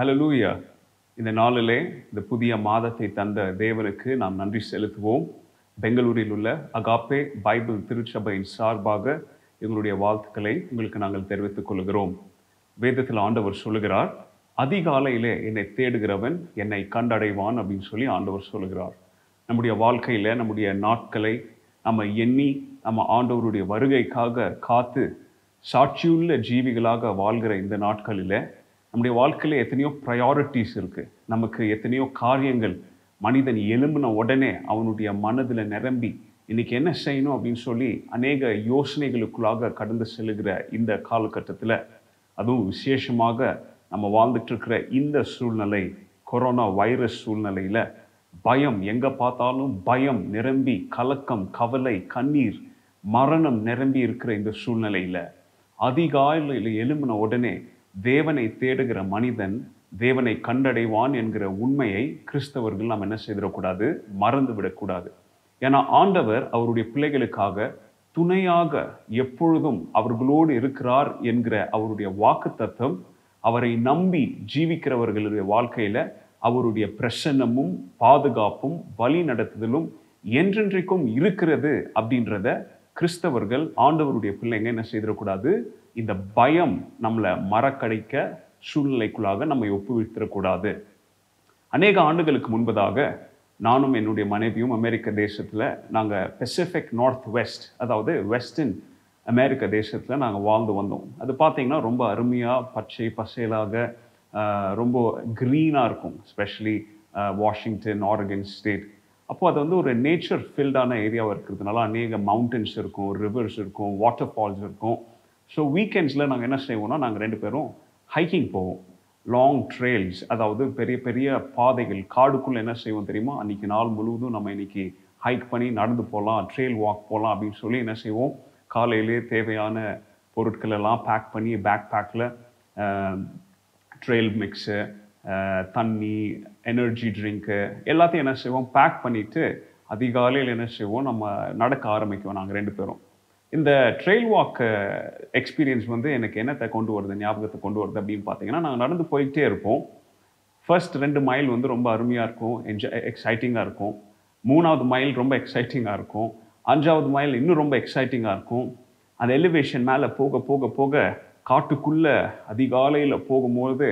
Hallelujah இந்த நாளிலே இந்த புதிய மாதத்தை தந்த தேவனுக்கு நாம் நன்றி செலுத்துவோம். பெங்களூரில் உள்ள அகாப்பே பைபிள் திருச்சபையின் சார்பாக எங்களுடைய வாழ்த்துக்களை உங்களுக்கு நாங்கள் தெரிவித்துக் கொள்கிறோம். வேதத்தில் ஆண்டவர் சொல்லுகிறார் அதிகாலையிலே என்னை தேடுகிறவன் என்னை கண்டடைவான் அப்படின்னு சொல்லி ஆண்டவர் சொல்லுகிறார். நம்முடைய வாழ்க்கையில் நம்முடைய நாட்களை நம்ம எண்ணி நம்ம ஆண்டவருடைய வருகைக்காக காத்து சாட்சியுள்ள ஜீவிகளாக வாழ்கிற இந்த நாட்களில் நம்முடைய வாழ்க்கையில் எத்தனையோ ப்ரையாரிட்டிஸ் இருக்குது நமக்கு எத்தனையோ காரியங்கள் மனிதன் எலும்பின உடனே அவனுடைய மனதில் நிரம்பி இன்றைக்கி என்ன செய்யணும்? அப்படின்னு சொல்லி அநேக யோசனைகளுக்குள்ளாக கடந்து செல்லுகிற இந்த காலகட்டத்தில் அதுவும் விசேஷமாக நம்ம வாழ்ந்துட்டு இருக்கிற இந்த சூழ்நிலை கொரோனா வைரஸ் சூழ்நிலையில் பயம் எங்கே பார்த்தாலும் பயம் நிரம்பி கலக்கம் கவலை கண்ணீர் மரணம் நிரம்பி இருக்கிற இந்த சூழ்நிலையில் அதிகாலையில் எழும்பின உடனே தேவனை தேடுகிற மனிதன் தேவனை கண்டடைவான் என்கிற உண்மையை கிறிஸ்தவர்கள் நாம் என்ன செய்திடக்கூடாது? மறந்து விடக்கூடாது ஏன்னா ஆண்டவர் அவருடைய பிள்ளைகளுக்காக துணையாக எப்பொழுதும் அவர்களோடு இருக்கிறார் என்கிற அவருடைய வாக்கு தத்துவம் அவரை நம்பி ஜீவிக்கிறவர்களுடைய வாழ்க்கையில அவருடைய பிரசன்னமும் பாதுகாப்பும் வழி நடத்துதலும் என்றென்றைக்கும் இருக்கிறது அப்படின்றத கிறிஸ்தவர்கள் ஆண்டவருடைய பிள்ளைங்க என்ன செய்திடக்கூடாது? இந்த பயம் நம்மளை மறக்கடைக்க சூழ்நிலைக்குள்ளாக நம்மை ஒப்புவித்திடக்கூடாது. அநேக ஆண்டுகளுக்கு முன்பதாக நானும் என்னுடைய மனைவியும் அமெரிக்க தேசத்தில் நாங்கள் பெசிஃபிக் நார்த் வெஸ்ட் அதாவது வெஸ்டின் அமெரிக்க தேசத்தில் நாங்கள் வாழ்ந்து வந்தோம். அது பார்த்தீங்கன்னா ரொம்ப அருமையாக பச்சை பசேலாக ரொம்ப க்ரீனாக இருக்கும். ஸ்பெஷலி வாஷிங்டன் ஆரகன் ஸ்டேட் அப்போ அது வந்து ஒரு நேச்சர் ஃபில்டான ஏரியாவாக இருக்கிறதுனால அநேக மவுண்டன்ஸ் இருக்கும் ரிவர்ஸ் இருக்கும் வாட்டர் ஃபால்ஸ் இருக்கும். ஸோ வீக்கெண்ட்ஸில் நாங்கள் என்ன செய்வோம்னா நாங்கள் ரெண்டு பேரும் ஹைக்கிங் போவோம். லாங் ட்ரெயில்ஸ் அதாவது பெரிய பெரிய பாதைகள் காடுக்குள்ளே என்ன செய்வோம் தெரியுமா? அன்றைக்கி நாள் முழுவதும் நம்ம இன்றைக்கி ஹைக் பண்ணி நடந்து போகலாம் ட்ரெயில் வாக் போகலாம் அப்படின்னு சொல்லி என்ன செய்வோம்? காலையிலே தேவையான பொருட்கள் எல்லாம் பேக் பண்ணி பேக் பேக்கில் ட்ரெயில் மிக்ஸு தண்ணி எனர்ஜி ட்ரிங்க்கு எல்லாத்தையும் என்ன செய்வோம்? பேக் பண்ணிவிட்டு அதிகாலையில் என்ன செய்வோம்? நம்ம நடக்க ஆரம்பிக்குவோம் நாங்கள் ரெண்டு பேரும். இந்த ட்ரெயில் வாக் எக்ஸ்பீரியன்ஸ் வந்து எனக்கு என்னத்தை கொண்டு வருது ஞாபகத்தை கொண்டு வருது அப்படின்னு பார்த்தீங்கன்னா நாங்கள் நடந்து போய்கிட்டே இருப்போம். ஃபர்ஸ்ட் ரெண்டு மைல் வந்து ரொம்ப அருமையாக இருக்கும் என்ஜாய் எக்ஸைட்டிங்காக இருக்கும். மூணாவது மைல் ரொம்ப எக்ஸைட்டிங்காக இருக்கும். அஞ்சாவது மைல் இன்னும் ரொம்ப எக்ஸைட்டிங்காக இருக்கும். அந்த எலிவேஷன் மேலே போக போக போக காட்டுக்குள்ளே அதிகாலையில் போகும்போது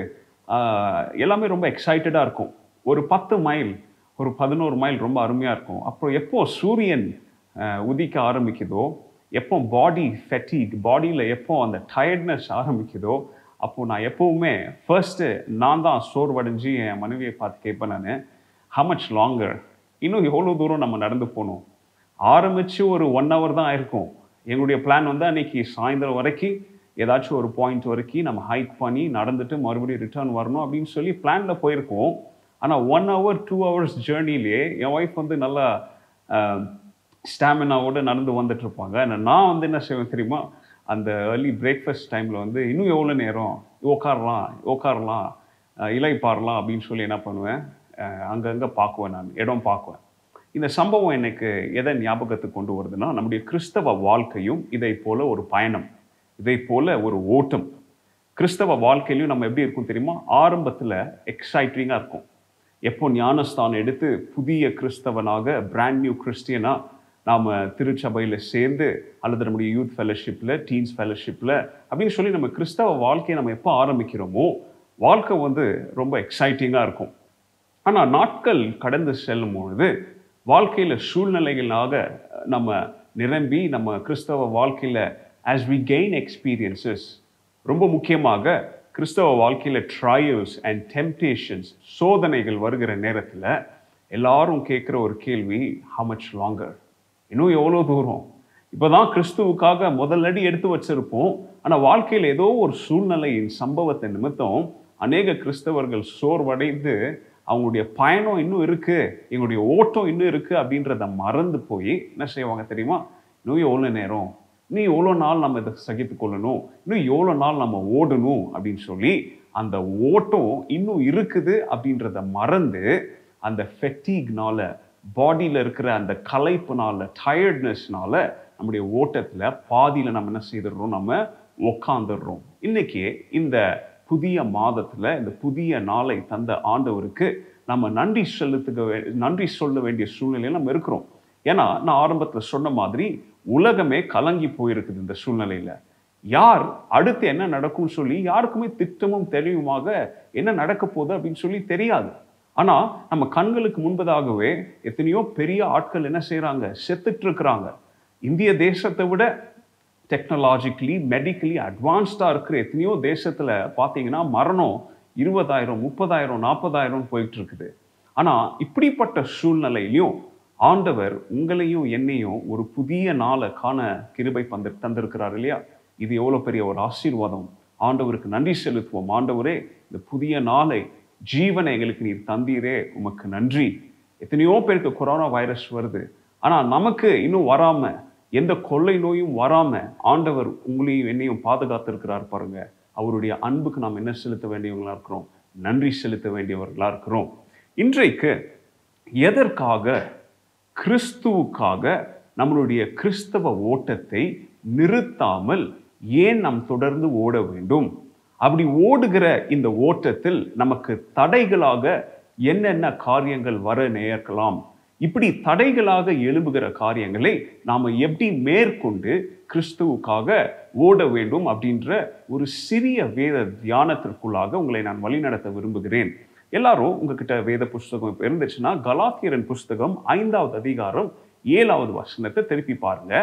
எல்லாமே ரொம்ப எக்ஸைட்டடாக இருக்கும். ஒரு பத்து மைல் ஒரு பதினோரு மைல் ரொம்ப அருமையாக இருக்கும். அப்புறம் எப்போ சூரியன் உதிக்க ஆரம்பிக்குதோ எப்போ பாடி ஃபெட்டிக் பாடியில் எப்போ அந்த டயர்ட்னஸ் ஆரம்பிக்குதோ அப்போ நான் எப்போவுமே ஃபர்ஸ்ட்டு நான் தான் சோர்வடைஞ்சு என் மனைவியை பார்த்து கேட்பேன் நான் ஹவ் மச் லாங்கர் இன்னும் எவ்வளோ தூரம் நம்ம நடந்து போகணும்? ஆரம்பித்து ஒரு ஒன் ஹவர் தான் ஆயிருக்கும். எங்களுடைய பிளான் வந்து அன்னைக்கு சாயந்தரம் வரைக்கும் ஏதாச்சும் ஒரு பாயிண்ட் வரைக்கும் நம்ம ஹைக் பண்ணி நடந்துட்டு மறுபடியும் ரிட்டர்ன் வரணும் அப்படின்னு சொல்லி பிளானில் போயிருக்கோம். ஆனால் ஒன் ஹவர் டூ ஹவர்ஸ் ஜேர்னிலே என் ஒய்ஃப் வந்து நல்லா ஸ்டாமினாவோடு நடந்து வந்துட்டு இருப்பாங்க நான் வந்து என்ன செய்வேன் தெரியுமா? அந்த ஏர்லி பிரேக்ஃபாஸ்ட் டைமில் வந்து இன்னும் எவ்வளோ நேரம் உட்காரலாம் உட்காரலாம் இலை பாரலாம் அப்படின்னு சொல்லி என்ன பண்ணுவேன்? அங்கங்கே பார்க்குவேன் நான் இடம் பார்க்குவேன். இந்த சம்பவம் எனக்கு எதை ஞாபகத்துக்கு கொண்டு வருதுன்னா நம்முடைய கிறிஸ்தவ வாழ்க்கையும் இதை போல ஒரு பயணம் இதை போல ஒரு ஓட்டம். கிறிஸ்தவ வாழ்க்கையிலையும் நம்ம எப்படி இருக்கும் தெரியுமா? ஆரம்பத்தில் எக்ஸைட்டிங்காக இருக்கும். எப்போ ஞானஸ்தானம் எடுத்து புதிய கிறிஸ்தவனாக பிராண்ட் நியூ கிறிஸ்டியனாக நாம் திருச்சபையில் சேர்ந்து அல்லது நம்முடைய யூத் ஃபெலோஷிப்பில் டீன்ஸ் ஃபெலோஷிப்பில் அப்படின்னு சொல்லி நம்ம கிறிஸ்தவ வாழ்க்கையை நம்ம எப்போ ஆரம்பிக்கிறோமோ வாழ்க்கை வந்து ரொம்ப எக்ஸைட்டிங்காக இருக்கும். ஆனால் நாட்கள் கடந்து செல்லும் பொழுது வாழ்க்கையில் சூழ்நிலைகளாக நம்ம நிரம்பி நம்ம கிறிஸ்தவ வாழ்க்கையில் ஆஸ் வி கெயின் எக்ஸ்பீரியன்சஸ் ரொம்ப முக்கியமாக கிறிஸ்தவ வாழ்க்கையில் ட்ரையல்ஸ் அண்ட் டெம்டேஷன்ஸ் சோதனைகள் வருகிற நேரத்தில் எல்லாரும் கேட்குற ஒரு கேள்வி how மச் லாங்கர் இன்னும் எவ்வளோ தூரம்? இப்போ தான் கிறிஸ்துவுக்காக முதலடி எடுத்து வச்சிருப்போம். ஆனால் வாழ்க்கையில் ஏதோ ஒரு சூழ்நிலையின் சம்பவத்தை நிமித்தம் அநேக கிறிஸ்தவர்கள் சோர்வடைந்து அவங்களுடைய பயணம் இன்னும் இருக்குது எங்களுடைய ஓட்டம் இன்னும் இருக்குது அப்படின்றத மறந்து போய் என்ன செய்வாங்க தெரியுமா? இன்னும் எவ்வளோ நேரம்? இன்னும் எவ்வளோ நாள் நம்ம இதை சகித்து கொள்ளணும்? இன்னும் எவ்வளோ நாள் நம்ம ஓடணும் அப்படின்னு சொல்லி அந்த ஓட்டம் இன்னும் இருக்குது அப்படின்றத மறந்து அந்த ஃபெட்டிக்னால பாடியில் இருக்கிற அந்த கலைப்புனால டயர்ட்னஸ்னால நம்முடைய ஓட்டத்தில் பாதியில் நம்ம என்ன செய்திடுறோம்? நம்ம உக்காந்துடுறோம். இன்னைக்கு இந்த புதிய மாதத்தில் இந்த புதிய நாளை தந்த ஆண்டவருக்கு நம்ம நன்றி செலுத்துக்க வே- நன்றி சொல்ல வேண்டிய சூழ்நிலையில் நம்ம இருக்கிறோம். ஏன்னா நான் ஆரம்பத்தில் சொன்ன மாதிரி உலகமே கலங்கி போயிருக்குது இந்த சூழ்நிலையில். யார் அடுத்து என்ன நடக்கும்னு சொல்லி யாருக்குமே திட்டமும் தெளிவுமாக என்ன நடக்க போகுது அப்படின்னு சொல்லி தெரியாது. ஆனால் நம்ம கண்களுக்கு முன்பதாகவே எத்தனையோ பெரிய ஆட்கள் என்ன செய்கிறாங்க செத்துட்ருக்கிறாங்க இந்திய தேசத்தை விட டெக்னாலஜிக்கலி மெடிக்கலி அட்வான்ஸ்டாக இருக்கிற எத்தனையோ தேசத்தில் பார்த்தீங்கன்னா மரணம் இருபதாயிரம் முப்பதாயிரம் நாற்பதாயிரம் போயிட்டு இருக்குது ஆனால் இப்படிப்பட்ட சூழ்நிலையிலையும் ஆண்டவர் உங்களையும் என்னையும் ஒரு புதிய நாளை காண கிருபை பந்து தந்திருக்கிறார் இல்லையா? இது எவ்வளோ பெரிய ஒரு ஆசீர்வாதம். ஆண்டவருக்கு நன்றி செலுத்துவோம். ஆண்டவரே இந்த புதிய நாளை ஜீவனை எங்களுக்கு நீர் தந்தீரே. உமக்கு நன்றி. எத்தனையோ பேருக்கு கொரோனா வைரஸ் வருது. ஆனால் நமக்கு இன்னும் வராமல் எந்த கொள்ளை நோயும் வராமல் ஆண்டவர் உங்களையும் என்னையும் பாதுகாத்திருக்கிறார் பாருங்க. அவருடைய அன்புக்கு நாம் என்ன செலுத்த வேண்டியவங்களாக இருக்கிறோம்? நன்றி செலுத்த வேண்டியவர்களாக இருக்கிறோம். இன்றைக்கு எதற்காக கிறிஸ்துவுக்காக நம்மளுடைய கிறிஸ்தவ ஓட்டத்தை நிறுத்தாமல் ஏன் நாம் தொடர்ந்து ஓட வேண்டும்? அப்படி ஓடுகிற இந்த ஓட்டத்தில் நமக்கு தடைகளாக என்னென்ன காரியங்கள் வர நேர்க்கலாம்? இப்படி தடைகளாக எழும்புகிற காரியங்களை நாம் எப்படி மேற்கொண்டு கிறிஸ்துவுக்காக ஓட வேண்டும் அப்படின்ற ஒரு சிறிய வேத தியானத்திற்குள்ளாக உங்களை நான் வழிநடத்த விரும்புகிறேன். எல்லாரும் உங்ககிட்ட வேத புஸ்தகம் இப்போ இருந்துச்சுன்னா கலாத்தியரின் புஸ்தகம் ஐந்தாவது அதிகாரம் ஏழாவது வசனத்தை திருப்பி பாருங்க.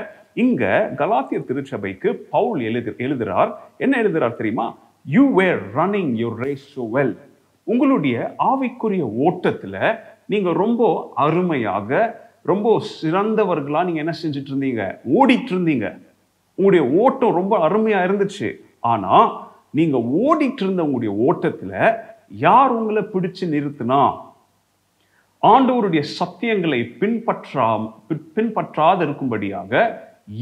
இங்க கலாத்திய திருச்சபைக்கு பவுல் எழுது எழுதுறார். என்ன எழுதுறார் தெரியுமா? You were running your race so well உங்களுடைய ஆவிக்குரிய ஓட்டத்தில் நீங்கள் ரொம்ப அருமையாக ரொம்ப சிறந்தவர்களாக நீங்கள் என்ன செஞ்சுட்டு இருந்தீங்க ஓடிட்டு இருந்தீங்க உங்களுடைய ஓட்டம் ரொம்ப அருமையாக இருந்துச்சு. ஆனால் நீங்கள் ஓடிட்டு இருந்த உங்களுடைய ஓட்டத்தில் யார் உங்களை பிடிச்சு நிறுத்தினா? ஆண்டவருடைய சத்தியங்களை பின்பற்றா பின்பற்றாத பின்பற்றாது இருக்கும்படியாக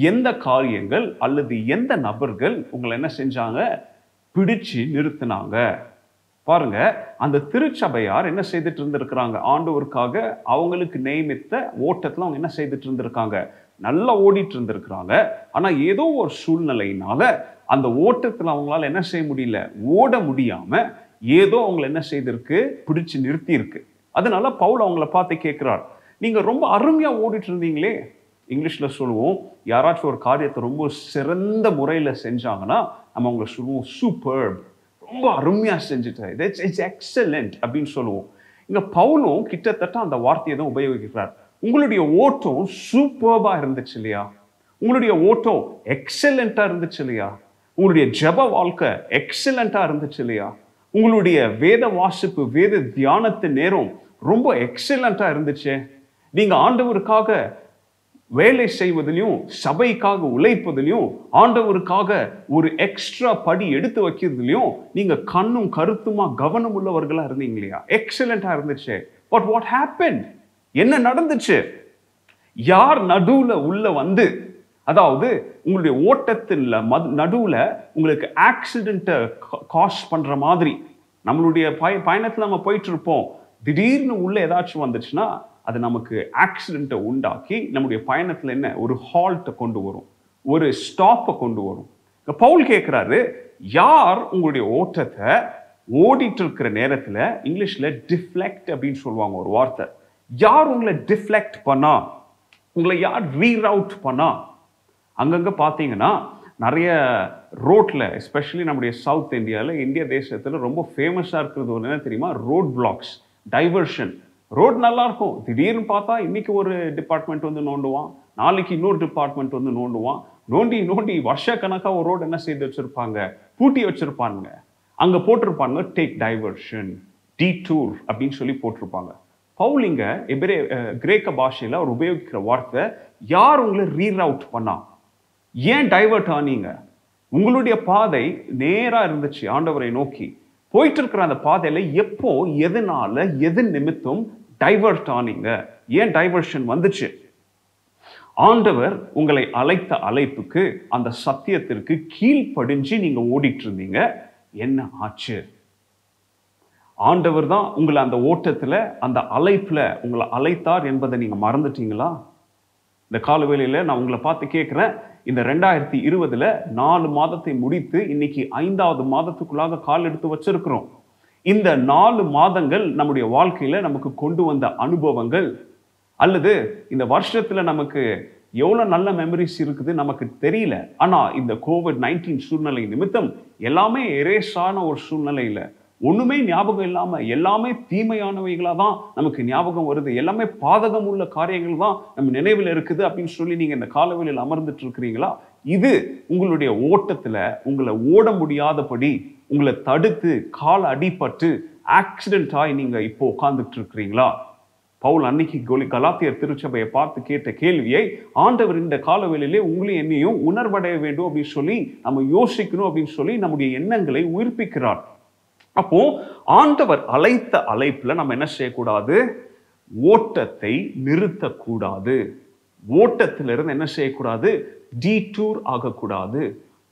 எந்த காரியங்கள் அல்லது எந்த நபர்கள் உங்களை என்ன செஞ்சாங்க? பிடிச்சு நிறுத்தினாங்க. பாருங்க அந்த திருச்சபையார் என்ன செய்துட்டு இருந்திருக்கிறாங்க? ஆண்டவருக்காக அவங்களுக்கு நியமித்த ஓட்டத்தில் அவங்க என்ன செய்துட்டு இருந்திருக்காங்க? நல்லா ஓடிட்டு இருந்திருக்கிறாங்க. ஆனால் ஏதோ ஒரு சூழ்நிலையினால அந்த ஓட்டத்தில் அவங்களால என்ன செய்ய முடியல? ஓட முடியாம ஏதோ அவங்களை என்ன செய்திருக்கு? பிடிச்சு நிறுத்தி இருக்கு அதனால பவுல் அவங்கள பார்த்து கேட்கிறார் நீங்க ரொம்ப அருமையா ஓடிட்டு இருந்தீங்களே இங்கிலீஷில் சொல்லுவோம் யாராச்சும் ஒரு காரியத்தை ரொம்ப சிறந்த முறையில் செஞ்சாங்கன்னா நம்ம அவங்கள சொல்லுவோம் சூப்பர் ரொம்ப அருமையாக செஞ்சுட்டார் இட்ஸ் இட்ஸ் எக்ஸலண்ட் அப்படின்னு சொல்லுவோம். இங்கே பவுலும் கிட்டத்தட்ட அந்த வார்த்தையை தான் உபயோகிக்கிறார். உங்களுடைய ஓட்டம் சூப்பர்பாக இருந்துச்சு இல்லையா? உங்களுடைய ஓட்டம் எக்ஸலண்ட்டாக இருந்துச்சு இல்லையா? உங்களுடைய ஜெப வாழ்க்கை எக்ஸலண்ட்டாக இருந்துச்சு இல்லையா? உங்களுடைய வேத வாசிப்பு வேத தியானத்து நேரம் ரொம்ப எக்ஸலண்ட்டாக இருந்துச்சு. நீங்கள் ஆண்டவருக்காக வேலை செய்வதிலையும் சபைக்காக உழைப்பதிலையும் ஆண்டவருக்காக ஒரு எக்ஸ்ட்ரா படி எடுத்து வைக்கிறதுலையும் நீங்கள் கண்ணும் கருத்துமா கவனம் உள்ளவர்களாக இருந்தீங்க இல்லையா எக்ஸலண்ட்டாக இருந்துச்சு. பட் வாட் ஹேப்பன் என்ன நடந்துச்சு? யார் நடுவில் உள்ள வந்து அதாவது உங்களுடைய ஓட்டத்தில் மது நடுவில் உங்களுக்கு ஆக்சிடெண்ட்டை காஸ் பண்ணுற மாதிரி நம்மளுடைய பய பயணத்தில் நம்ம போயிட்டு இருப்போம். திடீர்னு உள்ள ஏதாச்சும் வந்துச்சுன்னா அது நமக்கு ஆக்சிடென்ட்டை உண்டாக்கி நம்முடைய பயணத்தில் என்ன? ஒரு ஹால்ட்டை கொண்டு வரும். ஒரு ஸ்டாப்பை கொண்டு வரும். இப்ப பவுல் கேட்குறாரு யார் உங்களுடைய ஓட்டத்தை ஓடிட்டு இருக்கிற நேரத்தில் இங்கிலீஷில் டிஃப்ளெக்ட் அப்படின்னு சொல்லுவாங்க ஒரு வார்த்தை. யார் உங்களை டிஃப்ளெக்ட் பண்ணா? உங்களை யார் ரீரவுட் பண்ணா? அங்கங்கே பார்த்தீங்கன்னா நிறைய ரோட்டில் எஸ்பெஷலி நம்முடைய சவுத் இந்தியாவில் இந்திய தேசத்தில் ரொம்ப ஃபேமஸாக இருக்கிறது ஒன்று என்ன தெரியுமா? ரோட் பிளாக்ஸ் டைவர்ஷன் ரோட் நல்லா இருக்கும் திடீர்னு பார்த்தா இன்னைக்கு ஒரு டிபார்ட்மெண்ட் வந்து நோண்டுவான். நாளைக்கு இன்னொரு டிபார்ட்மெண்ட் வந்து நோண்டுவான். நோண்டி நோண்டி வருஷ கணக்காக ஒரு ரோடு என்ன செய்து வச்சிருப்பாங்க? பூட்டி வச்சிருப்பாங்க. அங்க போட்டிருப்பாங்க டேக் டைவர்ஷன் டி டூர் அப்படின்னு சொல்லி போட்டிருப்பாங்க. பவுலிங்க எபிரே கிரேக்க பாஷையில அவர் உபயோகிக்கிற வார்த்தை யார் உங்களை ரீரவுட் பண்ணா? ஏன் டைவர்ட் ஆனீங்க? உங்களுடைய பாதை நேரா இருந்துச்சு ஆண்டவரை நோக்கி. போயிட்டு இருக்கிற அந்த பாதையில எப்போ எதனால எது நிமித்தம் டைவர்ட் ஆனீங்க. ஏன் டைவர்ஷன் வந்துச்சு? ஆண்டவர் உங்களை அழைத்த அழைப்புக்கு அந்த சத்தியத்திற்கு கீழ்ப்படிஞ்சு நீங்க ஓடிட்டு இருந்தீங்க என்ன ஆச்சு? ஆண்டவர் தான் உங்களை அந்த ஓட்டத்தில் அந்த அழைப்பில் உங்களை அழைத்தார் என்பதை நீங்கள் மறந்துட்டீங்களா? இந்த காலவேளையில் நான் உங்களை பார்த்து கேட்குறேன். இந்த ரெண்டாயிரத்தி இருபதுல நாலு மாதத்தை முடித்து இன்னைக்கு ஐந்தாவது மாதத்துக்குள்ளாக கால் எடுத்து வச்சிருக்கிறோம். இந்த நாலு மாதங்கள் நம்முடைய வாழ்க்கையில நமக்கு கொண்டு வந்த அனுபவங்கள். அல்லது இந்த வருஷத்துல நமக்கு எவ்வளோ நல்ல மெமரிஸ் இருக்குது நமக்கு தெரியல. ஆனால் இந்த கோவிட் நைன்டீன் சூழ்நிலை நிமித்தம் எல்லாமே எரேஸான ஒரு சூழ்நிலையில் ஒன்றுமே ஞாபகம் இல்லாமல் எல்லாமே தீமையானவைகளாக தான் நமக்கு ஞாபகம் வருது. எல்லாமே பாதகம் உள்ள காரியங்கள் தான் நம்ம நினைவில் இருக்குது அப்படின்னு சொல்லி நீங்கள் இந்த காலவெளியில் அமர்ந்துட்டு இருக்கிறீங்களா? இது உங்களுடைய ஓட்டத்தில் உங்களை ஓட முடியாதபடி உங்களை தடுத்து கால் அடிபட்டு ஆக்சிடென்ட் ஆகி நீங்கள் இப்போ உட்கார்ந்துட்டு இருக்கிறீங்களா பவுல் அன்னைக்கு கோலி கலாத்தியர் திருச்சபையை பார்த்து கேட்ட கேள்வியை ஆண்டவர் இந்த காலவெளியிலே உங்களையும் என்னையும் உணர்வடைய வேண்டும் அப்படின்னு சொல்லி நம்ம யோசிக்கணும் அப்படின்னு சொல்லி நம்முடைய எண்ணங்களை உயிர்ப்பிக்கிறார். அப்போ ஆண்டவர் அழைத்த அழைப்புல நம்ம என்ன செய்யக்கூடாது? ஓட்டத்தை நிறுத்தக்கூடாது. ஓட்டத்திலிருந்து என்ன செய்யக்கூடாது? டீடூர் ஆகக்கூடாது.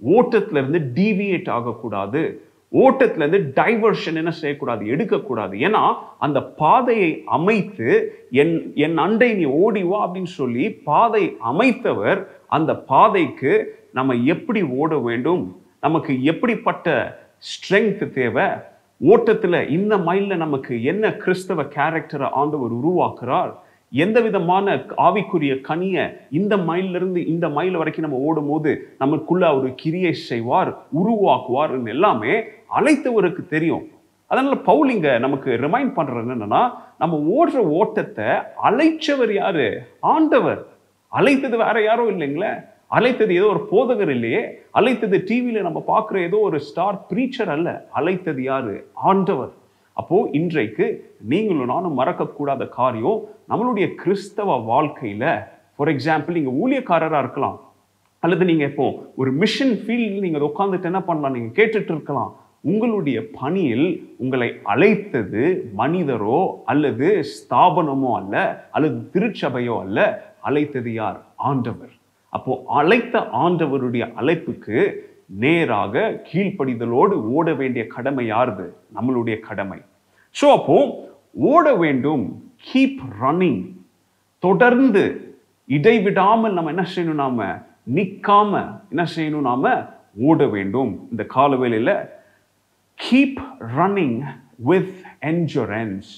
ஓட்டத்திலிருந்து டீவியேட் ஆகக்கூடாது. ஓட்டத்துல இருந்து டைவர்ஷன் என்ன செய்யக்கூடாது? எடுக்கக்கூடாது. ஏன்னா அந்த பாதையை அமைத்து என் என் அண்டை நீ ஓடி வா அப்படின்னு சொல்லி பாதை அமைத்தவர் அந்த பாதைக்கு நம்ம எப்படி ஓட வேண்டும்? நமக்கு எப்படிப்பட்ட ஸ்ட்ரெங்க் தேவை? ஓட்டத்துல இந்த மைல்ல நமக்கு என்ன கிறிஸ்தவ கேரக்டரை ஆண்டவர் உருவாக்குறார்? எந்த விதமான ஆவிக்குரிய கனியை இந்த மைல்ல இருந்து இந்த மைல் வரைக்கும் நம்ம ஓடும் போது நமக்குள்ள ஒரு கிரியை செய்வார் உருவாக்குவார் எல்லாமே அழைத்தவருக்கு தெரியும். அதனால பவுல் இங்க நமக்கு ரிமைண்ட் பண்றது என்னன்னா நம்ம ஓடுற ஓட்டத்தை அழைச்சவர் யாரு? ஆண்டவர். அழைத்தது வேற யாரும் இல்லைங்களே? அழைத்தது ஏதோ ஒரு போதகர் இல்லையே? அழைத்தது டிவியில நம்ம பார்க்குற ஏதோ ஒரு ஸ்டார் ப்ரீச்சர் அல்ல. அழைத்தது யாரு? ஆண்டவர். அப்போ இன்றைக்கு நீங்களும் நானும் மறக்கக்கூடாத காரியம் நம்மளுடைய கிறிஸ்தவ வாழ்க்கையில ஃபார் எக்ஸாம்பிள் நீங்க ஊழியக்காரராக இருக்கலாம். அல்லது நீங்க இப்போ ஒரு மிஷன் ஃபீல்டில் நீங்க உட்காந்துட்டு என்ன பண்ணலாம்? நீங்க கேட்டுட்டு இருக்கலாம். உங்களுடைய பணியில் உங்களை அழைத்தது மனிதரோ அல்லது ஸ்தாபனமோ அல்ல அல்லது திருச்சபையோ அல்ல அழைத்தது யார்? ஆண்டவர். அப்போ அழைத்த ஆண்டவருடைய அழைப்புக்கு நேராக கீழ்ப்படிதலோடு ஓட வேண்டிய கடமை யாருது? நம்மளுடைய கடமை. ஸோ அப்போ ஓட வேண்டும் கீப் ரன்னிங் தொடர்ந்து இடைவிடாமல் நம்ம என்ன செய்யணும் நாம? நிற்காம என்ன செய்யணும் நாம? ஓட வேண்டும். இந்த காலவேளையில் கீப் ரன்னிங் வித் என்ஜுரன்ஸ்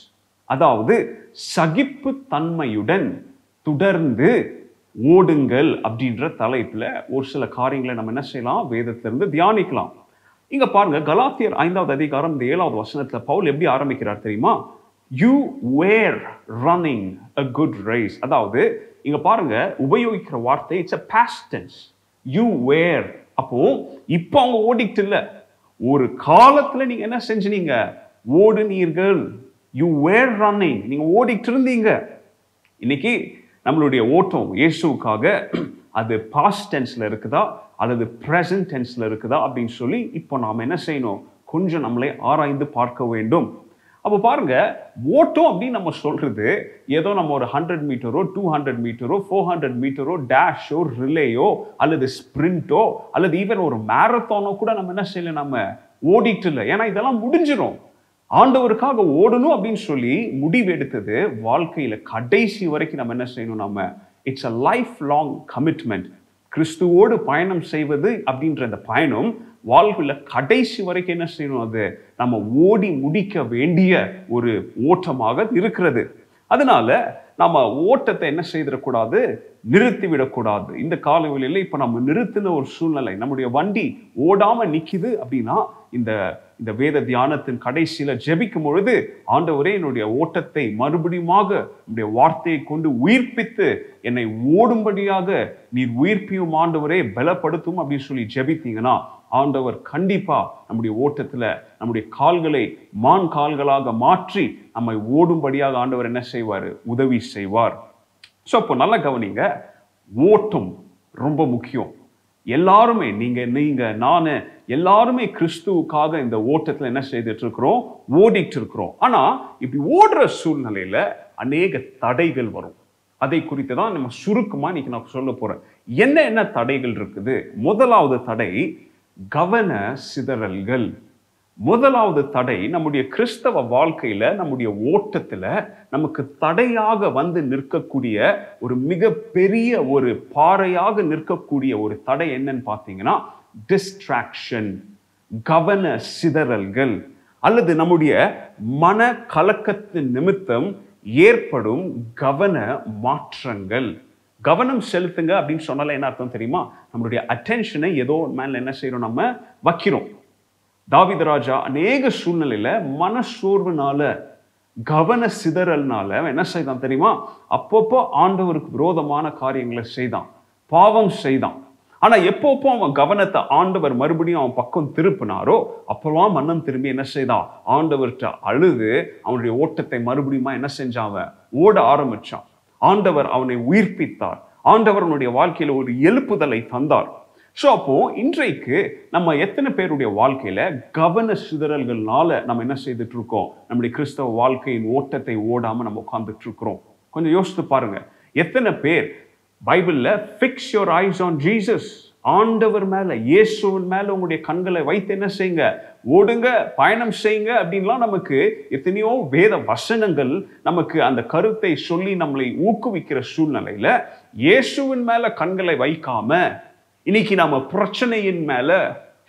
அதாவது சகிப்பு தன்மையுடன் தொடர்ந்து ஓடுங்கள் அப்படின்ற தலைப்பில் ஒரு சில காரியங்களை நம்ம என்ன செய்யலாம்? வேதத்திலிருந்து தியானிக்கலாம். இங்கே பாருங்க கலாத்தியர் ஐந்தாவது அதிகாரம் இந்த ஏழாவது வசனத்தில் பவுல் எப்படி ஆரம்பிக்கிறார் தெரியுமா? You were running a good race அதாவது இங்கே பாருங்க உபயோகிக்கிற வார்த்தை இட்ஸ் அ பாஸ்டன்ஸ் யூ வேர் அப்போ இப்போ அவங்க ஓடிட்டு இல்லை. ஒரு காலத்துல நீங்க என்ன செஞ்சீங்க ஓடுனீர்கள். யூ வேர் ரன்னிங் நீங்க ஓடிட்டு இருந்தீங்க இன்னைக்கு நம்மளுடைய ஓட்டம் இயேசுக்காக அது பாஸ்ட் டென்ஸ்ல இருக்குதா? அல்லது ப்ரெசன்ட் டென்ஸ்ல இருக்குதா? அப்படின்னு சொல்லி இப்போ நாம் என்ன செய்யணும்? கொஞ்சம் நம்மளை ஆராய்ந்து பார்க்க வேண்டும். அப்போ பாருங்க ஓட்டம் அப்படின்னு நம்ம சொல்றது ஏதோ நம்ம ஒரு ஹண்ட்ரட் மீட்டரோ டூ ஹண்ட்ரட் மீட்டரோ ஃபோர் ஹண்ட்ரட் மீட்டரோ டேஷோ ரிலேயோ அல்லது ஸ்ப்ரிண்டோ அல்லது ஈவன் ஒரு மேரத்தானோ கூட நம்ம என்ன செய்யல நம்ம ஓடிட்டு இல்லை. ஏன்னா இதெல்லாம் முடிஞ்சிடும் ஆண்டவருக்காக ஓடணும் அப்படின்னு சொல்லி முடிவெடுத்தது வாழ்க்கையில கடைசி வரைக்கும் நம்ம என்ன செய்யணும் நம்ம it's a life long commitment கிறிஸ்துவோடு பயணம் செய்வது அப்படின்ற அந்த பயணம் வாழ்வில் கடைசி வரைக்கும் என்ன செய்யணும்? அது நம்ம ஓடி முடிக்க வேண்டிய ஒரு ஓட்டமாக இருக்கிறது. அதனால நம்ம ஓட்டத்தை என்ன செய்திடக்கூடாது? நிறுத்தி விடக்கூடாது இந்த காலவெளியில் இப்போ நம்ம நிறுத்தின ஒரு சூழ்நிலை நம்முடைய வண்டி ஓடாமல் நிற்கிது அப்படின்னா இந்த இந்த வேத தியானத்தின் கடைசியில ஜெபிக்கும் பொழுது ஆண்டவரே என்னுடைய ஓட்டத்தை மறுபடியுமாக என்னுடைய வார்த்தையை கொண்டு உயிர்ப்பித்து என்னை ஓடும்படியாக நீர் உயிர்ப்பியும் ஆண்டவரே பலப்படுத்தும் அப்படின்னு சொல்லி ஜெபித்தீங்கன்னா ஆண்டவர் கண்டிப்பா நம்முடைய ஓட்டத்துல நம்முடைய கால்களை மான் கால்களாக மாற்றி நம்மை ஓடும்படியாக ஆண்டவர் என்ன செய்வார்? உதவி செய்வார். ஸோ அப்போ நல்லா கவனிங்க. ஓட்டம் ரொம்ப முக்கியம். எல்லாருமே நீங்க நீங்க நான் எல்லாருமே கிறிஸ்துவுக்காக இந்த ஓட்டத்துல என்ன செய்துட்டு இருக்கிறோம் ஓடிட்டு இருக்கிறோம் ஆனா இப்படி ஓடுற சூழ்நிலையில அநேக தடைகள் வரும். அதை குறித்து தான் நம்ம சுருக்கமா இன்னைக்கு நான் சொல்ல போறேன். என்ன என்ன தடைகள் இருக்குது? முதலாவது தடை கவன சிதறல்கள். முதலாவது தடை நம்முடைய கிறிஸ்தவ வாழ்க்கையில நம்முடைய ஓட்டத்துல நமக்கு தடையாக வந்து நிற்கக்கூடிய ஒரு மிக பெரிய ஒரு பாறையாக நிற்கக்கூடிய ஒரு தடை என்னன்னு பார்த்தீங்கன்னா டிஸ்ட்ராக்ஷன் கவன சிதறல்கள். அல்லது நம்முடைய மன கலக்கத்தின் நிமித்தம் ஏற்படும் கவன மாற்றங்கள். கவனம் செலுத்துங்க அப்படின்னு சொன்னால என்ன அர்த்தம் தெரியுமா? நம்மளுடைய அட்டென்ஷனை ஏதோ மேல என்ன செய்யறோம் நம்ம வைக்கிறோம். தாவித ராஜா அநேக சூழ்நிலையில மனசோர்வுனால கவன சிதறல்னால அவன் என்ன செய்தான் தெரியுமா? அப்பப்போ ஆண்டவருக்கு விரோதமான காரியங்களை செய்தான். பாவம் செய்தான். ஆனா எப்பப்போ அவன் கவனத்தை ஆண்டவர் மறுபடியும் அவன் பக்கம் திருப்பினாரோ அப்பெல்லாம் மன்னன் திரும்பி என்ன செய்தான் ஆண்டவர்கிட்ட அழுது அவனுடைய ஓட்டத்தை மறுபடியும் என்ன செஞ்சான் அவன்? ஓட ஆரம்பிச்சான். ஆண்டவர் அவனை உயிர்ப்பித்தார். ஆண்டவர் அவனுடைய வாழ்க்கையில் ஒரு எழுப்புதலை தந்தார். ஸோ அப்போ இன்றைக்கு நம்ம எத்தனை பேருடைய வாழ்க்கையில கவன சிதறல்கள்னால நம்ம என்ன செய்துட்டு இருக்கோம் நம்முடைய கிறிஸ்தவ வாழ்க்கையின் ஓட்டத்தை ஓடாம நம்ம உட்கார்ந்துட்டு இருக்கிறோம் கொஞ்சம் யோசித்து பாருங்க. எத்தனை பேர் பைபிளில் fix your eyes on Jesus ஆண்டவர் மேலே இயேசுவின் மேலே உங்களுடைய கண்களை வைத்து என்ன செய்யுங்க? ஓடுங்க பயணம் செய்யுங்க அப்படின்லாம் நமக்கு எத்தனையோ வேத வசனங்கள் நமக்கு அந்த கருத்தை சொல்லி நம்மளை ஊக்குவிக்கிற சூழ்நிலையில் இயேசுவின் மேலே கண்களை வைக்காம இன்னைக்கு நம்ம பிரச்சனையின் மேலே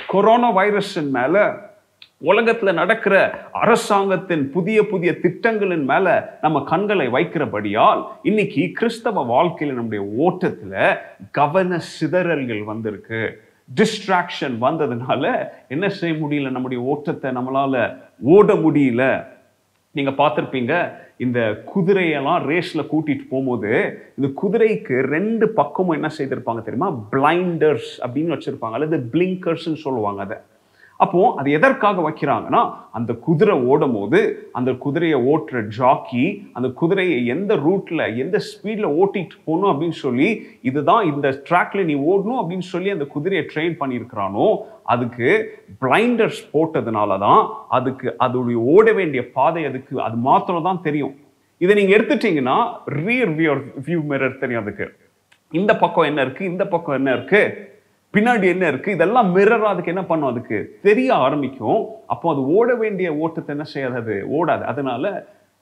கொரோனா வைரஸின் மேலே உலகத்தில் நடக்கிற அரசாங்கத்தின் புதிய புதிய திட்டங்களின் மேல நம்ம கண்களை வைக்கிறபடியால் இன்னைக்கு கிறிஸ்தவ வாழ்க்கையில நம்முடைய ஓட்டத்துல கவன சிதறல்கள் வந்திருக்கு. டிஸ்ட்ராக்ஷன் வந்ததுனால என்ன செய்ய முடியல? நம்முடைய ஓட்டத்தை நம்மளால ஓட முடியல. நீங்க பார்த்துருப்பீங்க இந்த குதிரையெல்லாம் ரேஸ்ல கூட்டிட்டு போகும்போது இந்த குதிரைக்கு ரெண்டு பக்கமும் என்ன செய்திருப்பாங்க தெரியுமா? பிளைண்டர்ஸ் அப்படின்னு வச்சிருப்பாங்க. அல்லது பிளிங்கர்ஸ்ன்னு சொல்லுவாங்க அதை. அப்போ அது எதற்காக வைக்கிறாங்கன்னா அந்த குதிரை ஓடும் போது அந்த குதிரையை ஓட்டுற ஜாக்கி அந்த குதிரையை எந்த ரூட்ல எந்த ஸ்பீட்ல ஓட்டிட்டு போகணும் அப்படின்னு சொல்லி இதுதான் இந்த ட்ராக்ல நீ ஓடணும் அப்படின்னு சொல்லி அந்த குதிரையை ட்ரெயின் பண்ணியிருக்கிறானோ அதுக்கு பிளைண்டர்ஸ் போட்டதுனால தான் அதுக்கு அதோடைய ஓட வேண்டிய பாதை அதுக்கு அது மாத்திரம் தான் தெரியும். இதை நீங்க எடுத்துட்டீங்கன்னா ரியர் வியூ வியூ மிரர் தெரியும் அதுக்கு. இந்த பக்கம் என்ன இருக்கு? இந்த பக்கம் என்ன இருக்கு? பின்னாடி என்ன இருக்கு? இதெல்லாம் மிரர் அதுக்கு என்ன பண்ணும்? அதுக்கு தெரிய ஆரம்பிக்கும். அப்போ அது ஓட வேண்டிய ஓட்டத்தை என்ன செய்யாது? அது ஓடாது. அதனால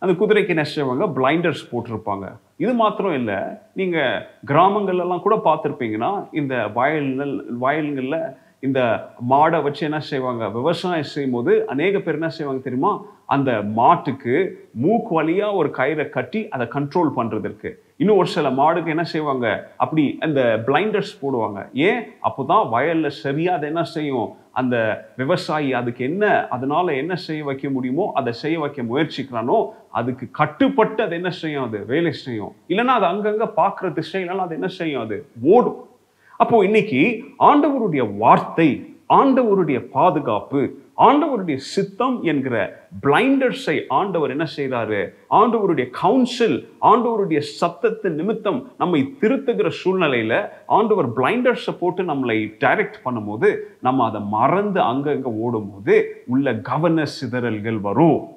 அந்த குதிரைக்கு என்ன செய்வாங்க? பிளைண்டர்ஸ் போட்டிருப்பாங்க. இது மாத்திரம் இல்லை. நீங்க கிராமங்கள்லாம் கூட பார்த்துருப்பீங்கன்னா இந்த வயல்கள் வயல்களில் இந்த மாடை வச்சு என்ன செய்வாங்க? விவசாயம் செய்யும் போது அநேக பேர் என்ன செய்வாங்க தெரியுமா? அந்த மாட்டுக்கு மூக்கு வழியா ஒரு கயிறை கட்டி அதை கண்ட்ரோல் பண்ணுறதுக்கு இன்னும் ஒரு சில மாடுக்கு என்ன செய்வாங்க? அப்படி அந்த பிளைண்டர்ஸ் போடுவாங்க. ஏன்? அப்போ தான் வயலில் சரியாக அதை என்ன செய்யும்? அந்த விவசாயி அதுக்கு என்ன அதனால என்ன செய்ய வைக்க முடியுமோ அதை செய்ய வைக்க முயற்சிக்கிறானோ அதுக்கு கட்டுப்பட்டு அது என்ன செய்யும்? அது வேலை செய்யும். இல்லைன்னா அது அங்கங்கே பார்க்குற திசையிலாம் அது என்ன செய்யும்? அது ஓடும். அப்போ இன்னைக்கு ஆண்டவருடைய வார்த்தை ஆண்டவருடைய பாதுகாப்பு ஆண்டவருடைய சித்தம் என்கிற பிளைண்டர்ஸை ஆண்டவர் என்ன செய்கிறாரு ஆண்டவருடைய கவுன்சில் ஆண்டவருடைய சத்தத்தின் நிமித்தம் நம்மை திருத்துகிற சூழ்நிலையில ஆண்டவர் பிளைண்டர்ஸை போட்டு நம்மளை டைரக்ட் பண்ணும்போது நம்ம அதை மறந்து அங்கங்க ஓடும்போது உள்ள கவன சிதறல்கள் வரும்.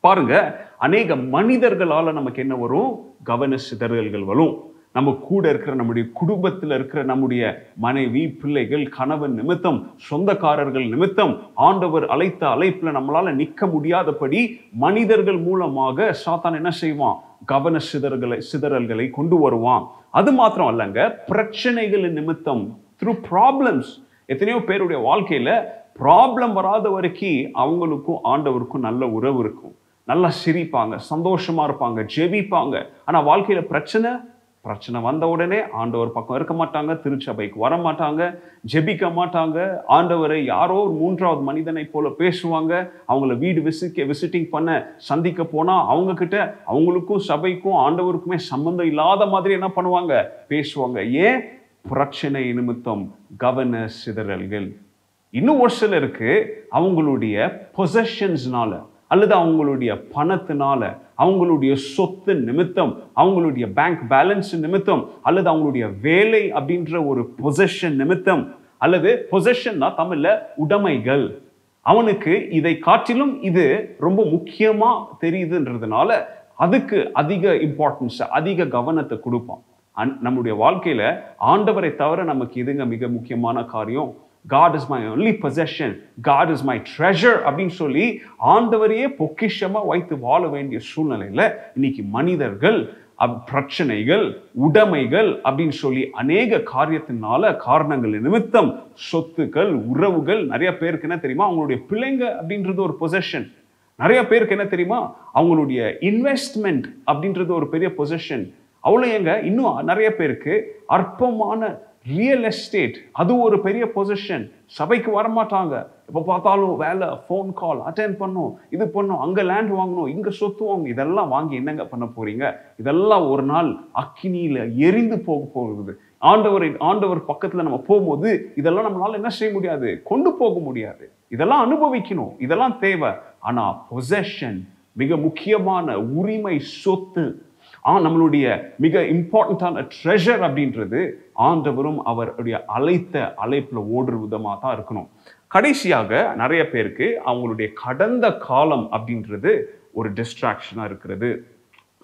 பாருங்க அநேக மனிதர்களால நமக்கு என்ன வரும்? கவன சிதறல்கள் வரும். நம்ம கூட இருக்கிற நம்முடைய குடும்பத்தில் இருக்கிற நம்முடைய மனைவி பிள்ளைகள் கணவன் நிமித்தம் சொந்தக்காரர்கள் நிமித்தம் ஆண்டவர் அழைத்த அழைப்பில் நம்மளால் நிற்க முடியாதபடி மனிதர்கள் மூலமாக சாத்தான் என்ன செய்வான்? கவன சிதறல்களை சிதறல்களை கொண்டு வருவான். அது மாத்திரம் அல்லங்க பிரச்சனைகளின் நிமித்தம் த்ரூ ப்ராப்ளம்ஸ் எத்தனையோ பேருடைய வாழ்க்கையில் ப்ராப்ளம் வராத வரைக்கும் அவங்களுக்கும் ஆண்டவருக்கும் நல்ல உறவு இருக்கும். நல்லா சிரிப்பாங்க சந்தோஷமா இருப்பாங்க ஜெபிப்பாங்க. ஆனால் வாழ்க்கையில் பிரச்சனை பிரச்சனை வந்த உடனே ஆண்டவர் பக்கம் இருக்க மாட்டாங்க திருச்சபைக்கு வர மாட்டாங்க ஜெபிக்க மாட்டாங்க. ஆண்டவரை யாரோ ஒரு மூன்றாவது மனிதனை போல பேசுவாங்க. அவங்கள வீடு விசிக்க விசிட்டிங் பண்ண சந்திக்க போனால் அவங்க கிட்ட அவங்களுக்கும் சபைக்கும் ஆண்டவருக்குமே சம்மந்தம் இல்லாத மாதிரி என்ன பண்ணுவாங்க? பேசுவாங்க. ஏன்? பிரச்சனை நிமித்தம் கவன சிதறல்கள். இன்னும் ஒரு சிலருக்கு அவங்களுடைய பொசஷன்ஸ்னால அல்லது அவங்களுடைய பணத்தினால அவங்களுடைய சொத்து நிமித்தம் அவங்களுடைய பேங்க் பேலன்ஸ் நிமித்தம் அல்லது அவங்களுடைய வேலை அப்படின்ற ஒரு பொசஷன் நிமித்தம் அல்லது பொசஷன்னா தமிழ்ல உடைமைகள். அவனுக்கு இதை காட்டிலும் இது ரொம்ப முக்கியமா தெரியுதுன்றதுனால அதுக்கு அதிக இம்பார்ட்டன்ஸ் அதிக கவனத்தை கொடுப்பான். அன்- நம்முடைய வாழ்க்கையில ஆண்டவரை தவிர நமக்கு இதுங்க மிக முக்கியமான காரியம்? God is my only possession God is my treasure அப்படின்னு சொல்லி ஆண்டவரையே பொக்கிஷமாக வைத்து வாழ வேண்டிய சூழ்நிலையில் இன்னைக்கு மனிதர்கள் அப்- பிரச்சனைகள் உடைமைகள் அப்படின்னு சொல்லி அநேக காரியத்தினால காரணங்கள் நிமித்தம் சொத்துக்கள் உறவுகள் நிறைய பேருக்கு என்ன தெரியுமா? அவங்களுடைய பிள்ளைங்க அப்படின்றது ஒரு பொசஷன் நிறைய பேருக்கு என்ன தெரியுமா? அவங்களுடைய இன்வெஸ்ட்மெண்ட் அப்படின்றது ஒரு பெரிய பொசிஷன் அவ்வளோ எங்க இன்னும் நிறைய பேருக்கு அற்பமான ரியல் எஸ்டேட் அது ஒரு பெரிய பொசிஷன் சபைக்கு வரமாட்டாங்க. எப்போ பார்த்தாலும் வேலை ஃபோன் கால் அட்டென்ட் பண்ணும் இது பண்ணும் அங்கே லேண்ட் வாங்கணும் இங்கே சொத்து வாங்கணும் இதெல்லாம் வாங்கி என்னங்க பண்ண போறீங்க? இதெல்லாம் ஒரு நாள் அக்கினியில் எரிந்து போக போகுது. ஆண்டவரை ஆண்டவர் பக்கத்தில் நம்ம போகும்போது இதெல்லாம் நம்மளால என்ன செய்ய முடியாது? கொண்டு போக முடியாது. இதெல்லாம் அனுபவிக்கணும். இதெல்லாம் தேவை. ஆனால் பொசஷன் மிக முக்கியமான உரிமை சொத்து ஆ நம்மளுடைய மிக இம்பார்ட்டண்ட்டான ட்ரெஷர் அப்படின்றது ஆண்டவரும் அவருடைய அழைத்த அழைப்பில் ஓடுற விதமாக தான் இருக்கணும். கடைசியாக நிறைய பேருக்கு அவங்களுடைய கடந்த காலம் அப்படின்றது ஒரு டிஸ்ட்ராக்ஷனாக இருக்கிறது.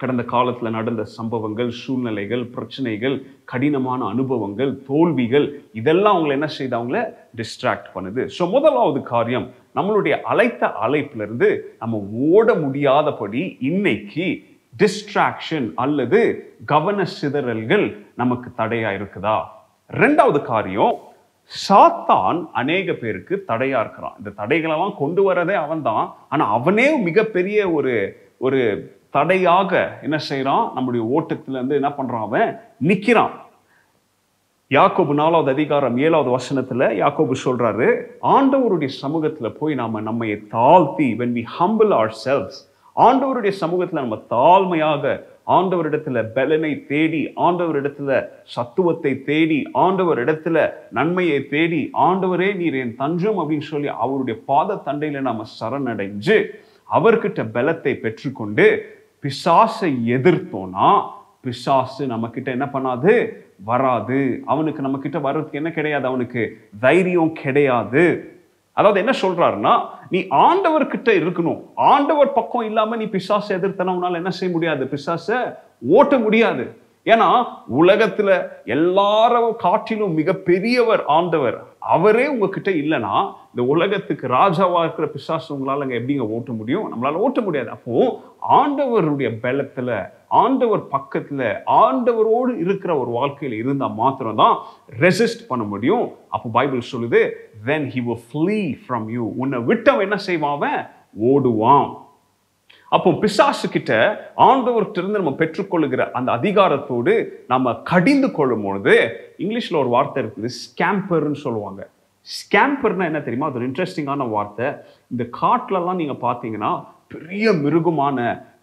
கடந்த காலத்தில் நடந்த சம்பவங்கள் சூழ்நிலைகள் பிரச்சனைகள் கடினமான அனுபவங்கள் தோல்விகள் இதெல்லாம் அவங்களை என்ன செய்து அவங்கள டிஸ்ட்ராக்ட் பண்ணுது. ஸோ முதலாவது காரியம் நம்மளுடைய அழைத்த அழைப்புலேருந்து நம்ம ஓட முடியாதபடி இன்னைக்கு டிஸ்ட்ராக்ஷன் அல்லது கவன சிதறல்கள் நமக்கு தடையா இருக்குதா? ரெண்டாவது காரியம் சாத்தான் அநேக பேருக்கு தடையா இருக்கிறான். இந்த தடைகளெல்லாம் கொண்டு வரதே அவன்தான். ஆனா அவனே மிகப்பெரிய ஒரு ஒரு தடையாக என்ன செய்யறான் நம்முடைய ஓட்டத்துல இருந்து என்ன பண்றான் அவன்? நிக்கிறான். யாக்கோபு நாலாவது அதிகாரம் ஏழாவது வசனத்துல யாக்கோபு சொல்றாரு ஆண்டவருடைய சமூகத்துல போய் நாம நம்மை தாழ்த்தி when we humble ourselves ஆண்டவருடைய சமூகத்தில் நம்ம தாழ்மையாக ஆண்டவரிடத்துல பலனை தேடி ஆண்டவரிடத்துல சத்துவத்தை தேடி ஆண்டவர் இடத்துல நன்மையை தேடி ஆண்டவரே நீர் என் தஞ்சம் அப்படின்னு சொல்லி அவருடைய பாத தண்டையில நாம சரணடைஞ்சு அவர்கிட்ட பலத்தை பெற்றுக்கொண்டு பிசாசை எதிர்த்தோம்னா பிசாசு நம்ம கிட்ட என்ன பண்ணாது? வராது. அவனுக்கு நம்ம கிட்ட வர்றதுக்கு என்ன கிடையாது? அவனுக்கு தைரியம் கிடையாது. அதாவது என்ன சொல்றாருன்னா நீ ஆண்டவர்கிட்ட இருக்கணும். ஆண்டவர் பக்கம் இல்லாம நீ பிசாசை எதிர்த்தனா உன்னால என்ன செய்ய முடியாது? பிசாசை ஓட்ட முடியாது. ஏன்னா உலகத்துல எல்லாரும் காட்டிலும் மிகப்பெரியவர் ஆண்டவர். அவரே உங்ககிட்ட இல்லைன்னா இந்த உலகத்துக்கு ராஜாவா இருக்கிற பிசாசு உங்களால அங்க எப்படிங்க ஓட்ட முடியும்? நம்மளால ஓட்ட முடியாது. அப்போ ஆண்டவருடைய பலத்துல ஆண்டவர் பக்கத்தில் ஆண்டவரோடு இருக்கிற ஒரு வாழ்க்கையில் இருந்தால் மாத்திரம் தான் ரெசிஸ்ட் பண்ண முடியும். அப்போ பைபிள் சொல்லுது then he will flee from you உன்னை விட்டவன் என்ன செய்வான் அவன்? ஓடுவான். அப்போ பிசாசு கிட்ட ஆண்டவர்கிட்ட இருந்து நம்ம பெற்றுக்கொள்ளுகிற அந்த அதிகாரத்தோடு நம்ம கடிந்து கொள்ளும் பொழுது இங்கிலீஷில் ஒரு வார்த்தை இருக்குது ஸ்கேம்பர்னு சொல்லுவாங்க. ஸ்கேம்பர்னா என்ன தெரியுமா? அது ஒரு இன்ட்ரெஸ்டிங்கான வார்த்தை. இந்த காட்டிலலாம் நீங்கள் பார்த்தீங்கன்னா பெரிய மிருகமான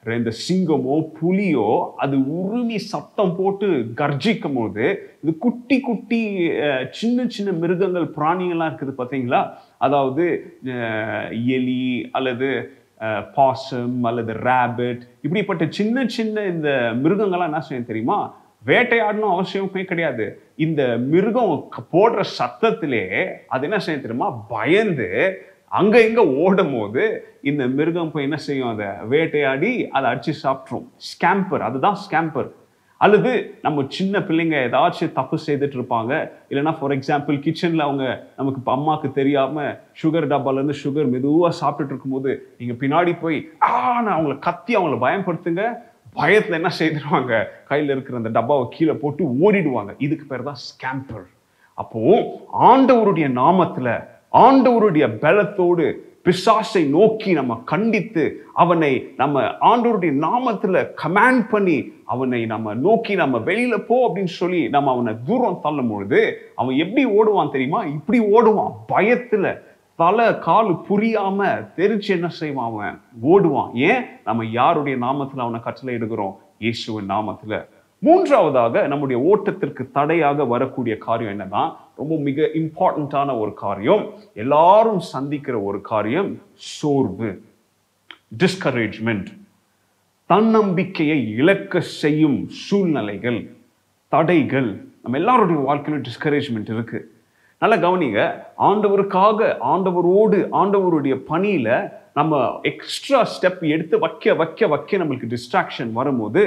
இந்த சிங்கமோ புலியோ அது உருமி சத்தம் போட்டு கர்ஜிக்கும் போது இது குட்டி குட்டி சின்ன சின்ன மிருகங்கள் பிராணிகள்லாம் இருக்குது பார்த்தீங்களா? அதாவது எலி அல்லது பாசம் அல்லது ரேபிட் இப்படிப்பட்ட சின்ன சின்ன இந்த மிருகங்கள்லாம் என்ன செய்யும் தெரியுமா? வேட்டையாடணும் அவசியமே கிடையாது. இந்த மிருகம் போடுற சத்தத்திலே அது என்ன செய்ய தெரியுமா? பயந்து அங்கே இங்கே ஓடும் போது இந்த மிருகம் போய் என்ன செய்யும்? அதை வேட்டையாடி அதை அடித்து சாப்பிட்ரும் ஸ்கேம்பர் அதுதான் ஸ்கேம்பர் அல்லது நம்ம சின்ன பிள்ளைங்க ஏதாச்சும் தப்பு செய்துட்டு இருப்பாங்க. இல்லைன்னா ஃபார் எக்ஸாம்பிள் கிச்சனில் அவங்க நமக்கு அம்மாவுக்கு தெரியாமல் சுகர் டப்பாலேருந்து சுகர் மெதுவாக சாப்பிட்டுட்டு இருக்கும்போது நீங்கள் பின்னாடி போய் ஆனால் நான் அவங்கள கத்தி அவங்கள பயன்படுத்துங்க. பயத்தில் என்ன செய்திருவாங்க? கையில் இருக்கிற அந்த டப்பாவை கீழே போட்டு ஓடிடுவாங்க. இதுக்கு பேர் தான் ஸ்கேம்பர் அப்போ ஆண்டவருடைய நாமத்தில் ஆண்டவருடைய பலத்தோடு பிசாசை நோக்கி நம்ம கண்டித்து அவனை நம்ம ஆண்டவருடைய நாமத்தில் கமாண்ட் பண்ணி அவனை நம்ம நோக்கி நம்ம வெளியில போ அப்படின்னு சொல்லி நம்ம அவனை தூரம் தள்ளும் பொழுது அவன் எப்படி ஓடுவான் தெரியுமா? இப்படி ஓடுவான். பயத்துல தலை கால் புரியாம தெரிச்சு என்ன செய்வான் அவன்? ஓடுவான். ஏன்? நம்ம யாருடைய நாமத்தில் அவனை கட்டளை எடுக்கிறோம் இயேசுவின் நாமத்தில். மூன்றாவதாக நம்முடைய ஓட்டத்திற்கு தடையாக வரக்கூடிய காரியம் என்னன்னா ரொம்ப மிக இம்பார்ட்டண்ட்டான ஒரு காரியம். எல்லாரும் சந்திக்கிற ஒரு காரியம் சோர்வு டிஸ்கரேஜ்மெண்ட் தன்னம்பிக்கையை இழக்க செய்யும் சூழ்நிலைகள் தடைகள். நம்ம எல்லாருடைய வாழ்க்கையிலும் டிஸ்கரேஜ்மெண்ட் இருக்கு. நல்லா கவனிங்க ஆண்டவருக்காக ஆண்டவரோடு ஆண்டவருடைய பணியில நம்ம எக்ஸ்ட்ரா ஸ்டெப் எடுத்து வைக்க வைக்க வைக்க நம்மளுக்கு டிஸ்ட்ராக்ஷன் வரும்போது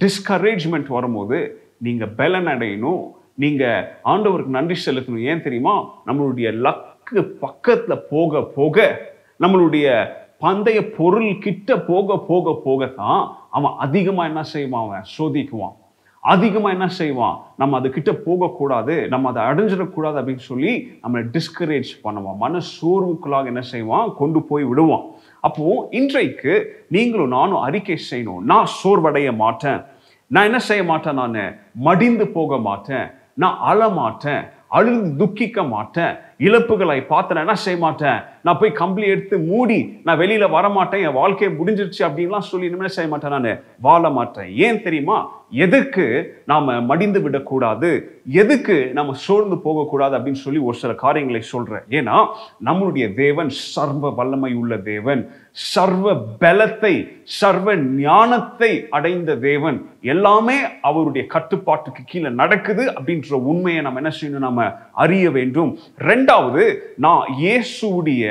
டிஸ்கரேஜ்மெண்ட் வரும்போது நீங்கள் பலன் அடையணும் நீங்கள் ஆண்டவருக்கு நன்றி செலுத்தணும். ஏன் தெரியுமா? நம்மளுடைய லக்கு பக்கத்தில் போக போக நம்மளுடைய பந்தய பொருள் கிட்ட போக போக போகத்தான் அவன் அதிகமாக என்ன செய்வான் அவன்? சோதிக்குவான். அதிகமாக என்ன செய்வான்? நம்ம அது கிட்ட போகக்கூடாது நம்ம அதை அடைஞ்சிடக்கூடாது அப்படின்னு சொல்லி நம்மளை டிஸ்கரேஜ் பண்ணுவான். மன சோர்வுக்குள்ளாக என்ன செய்வான்? கொண்டு போய் விடுவான். அப்போ இன்றைக்கு நீங்களும் நானும் அறிக்கை செய்யணும். நான் சோர்வடைய மாட்டேன். நான் என்ன செய்ய மாட்டேன் நான்? மடிந்து போக மாட்டேன். நான் அழ மாட்டேன். அழுது துக்கிக்க மாட்டேன். இழப்புகளை பார்த்து நான் என்ன செய்ய மாட்டேன்? நான் போய் கம்பளி எடுத்து மூடி நான் வெளியில வர மாட்டேன் என் வாழ்க்கையை முடிஞ்சிருச்சு அப்படின்லாம் சொல்லி இனிமேல் செய்ய மாட்டேன் நான்? வாழ மாட்டேன். ஏன் தெரியுமா? எதுக்கு நாம மடிந்து விடக்கூடாது? எதுக்கு நம்ம சோர்ந்து போகக்கூடாது அப்படின்னு சொல்லி ஒரு சில காரியங்களை சொல்றேன். ஏன்னா நம்மளுடைய தேவன் சர்வ வல்லமை உள்ள தேவன். சர்வ பலத்தை சர்வ ஞானத்தை அடைந்த தேவன். எல்லாமே அவருடைய கட்டுப்பாட்டுக்கு கீழே நடக்குது அப்படின்ற உண்மையை நம்ம என்ன செய்யணும்? நாம அறிய வேண்டும். ரெண்டு ரெண்டாவது நான் இயேசுடைய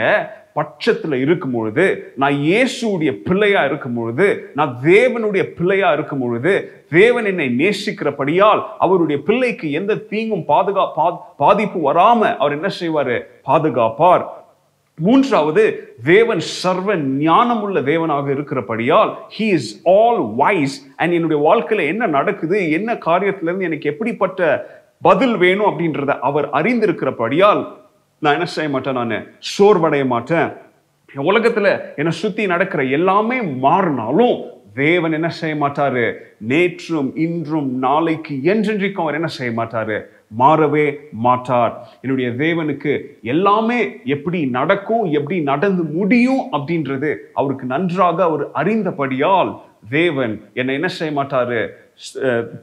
பட்சத்தில் இருக்கும் பொழுது நான் இயேசுடைய பிள்ளையா இருக்கும் பொழுது நான் தேவனுடைய பிள்ளையா இருக்கும் பொழுது தேவன் என்னை நேசிக்கிறபடியால் அவருடைய பிள்ளைக்கு எந்த தீங்கும் பாதுகா பாதிப்பு வராம அவர் என்ன செய்வாரு? பாதுகாப்பார். மூன்றாவது தேவன் சர்வ ஞானமுள்ள தேவனாக இருக்கிறபடியால் he is all wise and என்னுடைய வாழ்க்கையில என்ன நடக்குது என்ன காரியத்துல இருந்து எனக்கு எப்படிப்பட்ட பதில் வேணும் அப்படின்றத அவர் அறிந்திருக்கிறபடியால் நான் என்ன செய்ய மாட்டேன் நான்? சோர்வடைய மாட்டேன். உலகத்துல என்னை சுத்தி நடக்கிற எல்லாமே மாறினாலும் தேவன் என்ன செய்ய மாட்டாரு? நேற்றும் இன்றும் நாளைக்கு என்றென்றைக்கும் அவர் என்ன செய்ய மாட்டாரு? மாறவே மாட்டார். என்னுடைய தேவனுக்கு எல்லாமே எப்படி நடக்கும் எப்படி நடந்து முடியும் அப்படின்றது அவருக்கு நன்றாக அவர் அறிந்தபடியால் தேவன் என்னை என்ன செய்ய மாட்டாரு?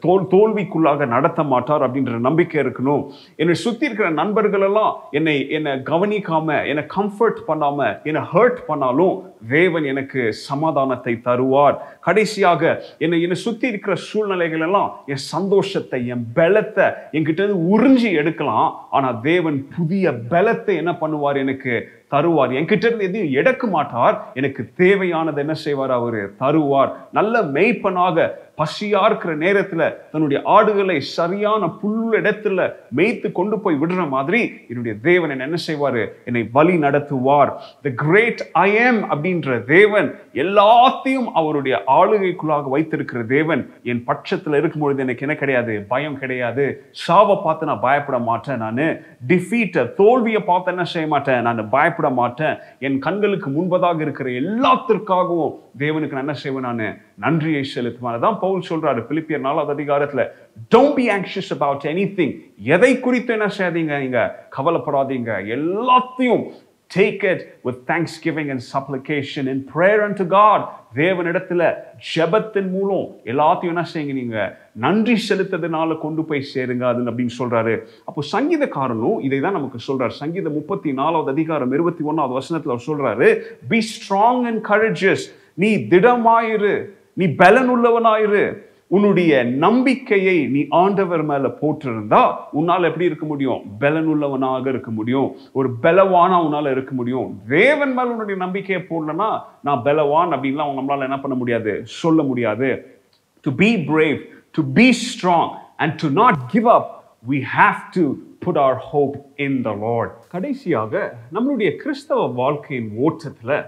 தோல் தோல்விக்குள்ளாக நடத்த மாட்டார் அப்படின்ற நம்பிக்கை இருக்கணும். என்னை சுத்தி இருக்கிற நண்பர்களெல்லாம் என்னை என்னை கவனிக்காம என்னை கம்ஃபர்ட் பண்ணாம என்னை ஹர்ட் பண்ணாலும் தேவன் எனக்கு சமாதானத்தை தருவார். கடைசியாக என்னை என்னை சுத்தி இருக்கிற சூழ்நிலைகள் எல்லாம் என் சந்தோஷத்தை என் பலத்தை என்கிட்ட இருந்து உறிஞ்சி எடுக்கலாம். ஆனால் தேவன் புதிய பலத்தை என்ன பண்ணுவார்? எனக்கு தருவார். என்கிட்ட இருந்து எதையும் எடுக்க மாட்டார். எனக்கு தேவையானது என்ன செய்வார்? அவர் தருவார். நல்ல மெய்ப்பனாக பசியா இருக்கிற நேரத்துல தன்னுடைய ஆடுகளை சரியான புல் இடத்துல மேய்த்து கொண்டு போய் விடுற மாதிரி என்னுடைய தேவன் என்ன செய்வாரு? என்னை வழி நடத்துவார். த கிரேட் ஐ அப்படின்னு அப்படின்ற தேவன் எல்லாத்தையும் அவருடைய ஆளுகைக்குள்ளாக வைத்திருக்கிற தேவன் என் பட்சத்தில் இருக்கும் பொழுது எனக்கு என்ன கிடையாது? பயம் கிடையாது. சாவை பார்த்து நான் பயப்பட மாட்டேன் நான். டிஃபீட்டை தோல்வியை பார்த்து என்ன செய்ய மாட்டேன்? நான் பயப்பட மாட்டேன். என் கண்களுக்கு முன்பதாக இருக்கிற எல்லாத்திற்காகவும் தேவனுக்கு நான் என்ன செய்வேன் நான்? நன்றியை செலுத்துவேன். தான் பவுல் சொல்றாரு பிலிப்பியர் நாலாவது அதிகாரத்தில் don't be anxious about anything எதை குறித்து என்ன செய்யாதீங்க? நீங்க கவலைப்படாதீங்க. எல்லாத்தையும் Take it with thanksgiving and supplication in prayer unto God. தேவனிடத்துல ஜெபத்தின் மூலம் எல்லாத்தையும் என்ன செய்யுங்க நீங்க? நன்றி செலுத்ததுனால கொண்டு போய் சேருங்க அது அப்படின்னு சொல்றாரு. அப்போ சங்கீதக்காரனும் இதை தான் நமக்கு சொல்றாரு. சங்கீதம் முப்பத்தி நாலாவது அதிகாரம் இருபத்தி ஒன்னாவது வசனத்தில் அவர் சொல்றாரு பி ஸ்ட்ராங் அண்ட் கரேஜஸ் நீ திடமாயிரு. நீ பலன் உள்ளவனாயிரு உன்னுடைய நம்பிக்கையை நீ ஆண்டவர் மேல போட்டிருந்தா உன்னால எப்படி இருக்க முடியும்? பலனுள்ளவனாக இருக்க முடியும். ஒரு பலவானா உன்னால இருக்க முடியும். தேவன் மேல உன்னுடைய நம்பிக்கையை போடலன்னா நான் பலவான் அப்படின்லாம் நம்மளால என்ன பண்ண முடியாது? சொல்ல முடியாது. To be brave to be strong and to not give up we have to put our hope in the lord கடைசியாக நம்மளுடைய கிறிஸ்தவ வாழ்க்கையின் ஓட்டத்துல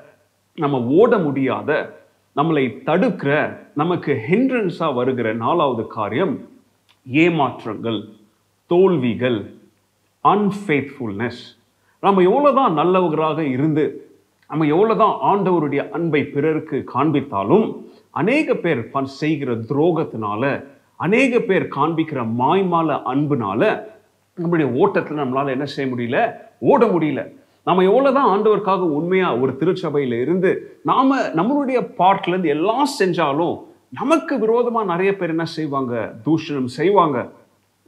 நம்ம ஓட முடியாத நம்மளை தடுக்கிற நமக்கு ஹிண்ட்ரன்ஸாக வருகிற நாலாவது காரியம் ஏமாற்றங்கள் தோல்விகள் அன்ஃபேத்ஃபுல்னஸ் நம்ம எவ்வளோதான் நல்லவர்களாக இருந்து நம்ம எவ்வளோதான் ஆண்டவருடைய அன்பை பிறருக்கு காண்பித்தாலும் அநேக பேர் செய்கிற துரோகத்தினால அநேக பேர் காண்பிக்கிற மாய்மால அன்புனால நம்மளுடைய ஓட்டத்தில் நம்மளால் என்ன செய்ய முடியல ஓட முடியல. நம்ம எவ்வளவுதான் ஆண்டவருக்காக உண்மையா ஒரு திருச்சபையில இருந்து நாம நம்மளுடைய பார்ட்ல இருந்து எல்லாம் செஞ்சாலும் நமக்கு விரோதமா நிறைய பேர் என்ன செய்வாங்க? தூஷணம் செய்வாங்க.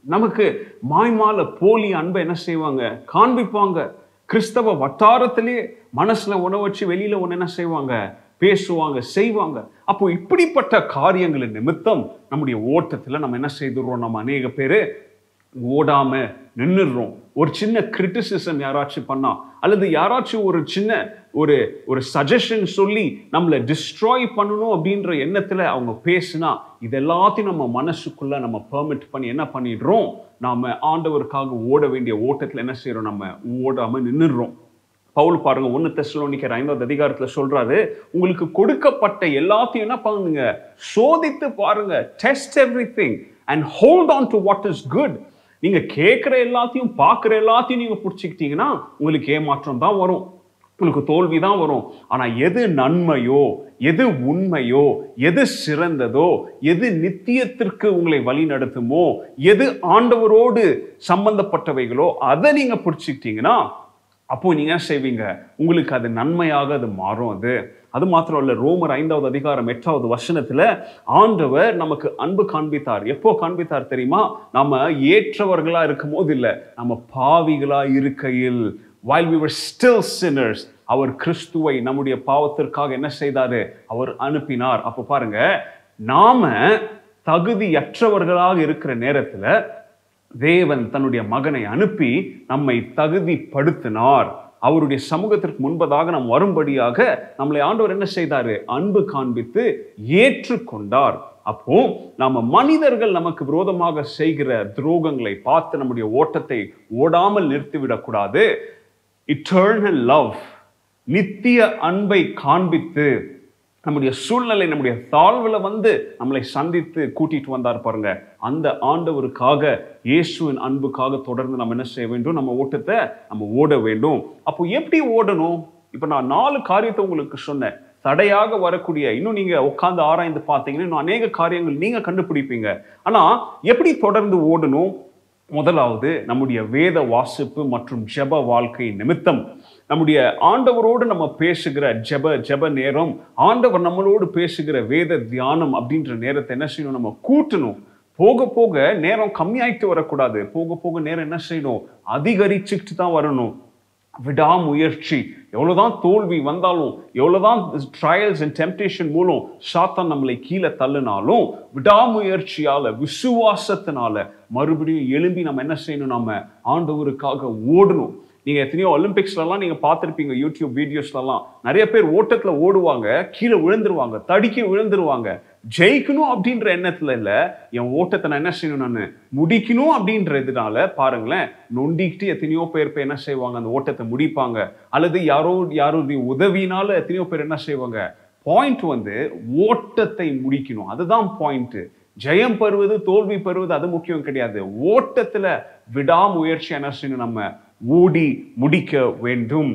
நமக்கு மாய்மால போலி அன்பை என்ன செய்வாங்க? காண்பிப்பாங்க. கிறிஸ்தவ வட்டாரத்திலே மனசுல உணவு வச்சு வெளியில ஒன்று என்ன செய்வாங்க? பேசுவாங்க செய்வாங்க. அப்போ இப்படிப்பட்ட காரியங்களின் நிமித்தம் நம்முடைய ஓட்டத்துல நம்ம என்ன செய்துடுறோம்? நம்ம அநேக பேரு ஓடாம நின்றுடுறோம் ஒரு சின்ன கிரிட்டிசிசம் யாராச்சும் பண்ணா அல்லது யாராச்சும் ஒரு சின்ன ஒரு ஒரு சஜஷன் சொல்லி நம்மளை டிஸ்ட்ராய் பண்ணணும் அப்படின்ற எண்ணத்துல அவங்க பேசுனா இது எல்லாத்தையும் நம்ம மனசுக்குள்ள நம்ம பெர்மிட் பண்ணி என்ன பண்ணிடுறோம்? நாம ஆண்டவருக்காக ஓட வேண்டிய ஓட்டத்துல என்ன செய்யறோம் நம்ம ஓடாம நின்றுடுறோம் பவுல் பாருங்க ஒன்று தெசலோனிக்கிற ஐந்தாவது அதிகாரத்தில் சொல்றாரு உங்களுக்கு கொடுக்கப்பட்ட எல்லாத்தையும் என்ன பண்ணுங்க? சோதித்து பாருங்க. Test everything and hold on to what is good நீங்க கேட்குற எல்லாத்தையும் பார்க்குற எல்லாத்தையும் நீங்க பிடிச்சிக்கிட்டீங்கன்னா உங்களுக்கு ஏமாற்றம் தான் வரும். உங்களுக்கு தோல்வி தான் வரும். ஆனால் எது நன்மையோ எது உண்மையோ எது சிறந்ததோ எது நித்தியத்திற்கு உங்களை வழி நடத்துமோ எது ஆண்டவரோடு சம்பந்தப்பட்டவைகளோ அதை நீங்கள் பிடிச்சிக்கிட்டீங்கன்னா அப்போ நீங்க செய்வீங்க? உங்களுக்கு அது நன்மையாக அது மாறும் அது. அது மாத்திரம் இல்லை ரோமர் ஐந்தாவது அதிகாரம் எட்டாவது வசனத்துல ஆண்டவர் நமக்கு அன்பு காண்பித்தார். எப்போ காண்பித்தார் தெரியுமா? நம்ம ஏற்றவர்களா இருக்கும் போது இல்லை நம்ம பாவிகளா இருக்கையில். While we were still sinners அவர் கிறிஸ்துவை நம்முடைய பாவத்திற்காக என்ன செய்தாரு? அவர் அனுப்பினார். அப்போ பாருங்க நாம தகுதியற்றவர்களாக இருக்கிற நேரத்துல தேவன் தன்னுடைய மகனை அனுப்பி நம்மை தகுதிப்படுத்தினார். அவருடைய சமூகத்திற்கு முன்பதாக நாம் வரும்படியாக நம்மளை ஆண்டவர் என்ன செய்தாரு? அன்பு காண்பித்து ஏற்றுக்கொண்டார். அப்போ நாம மனிதர்கள் நமக்கு விரோதமாக செய்கிற துரோகங்களை பார்த்து நம்முடைய ஓட்டத்தை ஓடாமல் நிறுத்திவிடக்கூடாது இட்டர்னல் லவ் நித்திய அன்பை காண்பித்து நம்முடைய சூழ்நிலை நம்முடைய தாழ்வில் வந்து நம்மளை சந்தித்து கூட்டிட்டு வந்தார் பாருங்க. அந்த ஆண்டவருக்காக இயேசுவின் அன்புக்காக தொடர்ந்து நம்ம என்ன செய்ய வேண்டும்? நம்ம ஓட்டத்தை நம்ம ஓட வேண்டும். அப்போ எப்படி ஓடணும்? இப்போ நான் நாலு காரியத்தை உங்களுக்கு சொன்னேன். தடையாக வரக்கூடிய இன்னும் நீங்க உட்காந்து ஆராய்ந்து பார்த்தீங்கன்னா இன்னும் அநேக காரியங்கள் நீங்க கண்டுபிடிப்பீங்க. ஆனா எப்படி தொடர்ந்து ஓடணும்? முதலாவது நம்முடைய வேத வாசிப்பு மற்றும் ஜெப வாழ்க்கை நிமித்தம். நம்முடைய ஆண்டவரோடு நம்ம பேசுகிற ஜெப ஜெப நேரம் ஆண்டவர் நம்மளோடு பேசுகிற வேத தியானம் அப்படின்ற நேரத்தை என்ன செய்யணும்? நம்ம கூட்டணும். போக போக நேரம் கம்மியாயிட்டு வரக்கூடாது. போக போக நேரம் என்ன செய்யணும்? அதிகரிச்சுக்கிட்டு தான் வரணும். விடாமுயற்சி. எவ்வளவுதான் தோல்வி வந்தாலும் எவ்வளவுதான் ட்ரையல்ஸ் அண்ட் டெம்டேஷன் மூலம் சாத்தான் நம்மளை கீழே தள்ளினாலும் விடாமுயற்சியால விசுவாசத்தினால மறுபடியும் எழும்பி நம்ம என்ன செய்யணும்? நம்ம ஆண்டவருக்காக ஓடணும். நீங்கள் எத்தனையோ ஒலிம்பிக்ஸ்லலாம் நீங்கள் பார்த்துருப்பீங்க யூடியூப் வீடியோஸ்லலாம் நிறைய பேர் ஓட்டத்தில் ஓடுவாங்க கீழே விழுந்துருவாங்க தடுக்கி விழுந்துருவாங்க. ஜெயிக்கணும் அப்படின்ற எண்ணத்தில் இல்லை என் ஓட்டத்தை நான் என்ன செய்யணும் நான்? முடிக்கணும் அப்படின்றதுனால பாருங்களேன் நொண்டிக்கிட்டு எத்தனையோ பேர் இப்போ என்ன செய்வாங்க? அந்த ஓட்டத்தை முடிப்பாங்க. அல்லது யாரோ யாருடைய உதவினால எத்தனையோ பேர் என்ன செய்வாங்க? பாயிண்ட் வந்து ஓட்டத்தை முடிக்கணும். அதுதான் பாயிண்ட்டு ஜெயம் பெறுவது தோல்வி பெறுவது அது முக்கியம் கிடையாது. ஓட்டத்தில் விடாமுயற்சி என்ன செய்யணும் நம்ம? ஓடி முடிக்க வேண்டும்.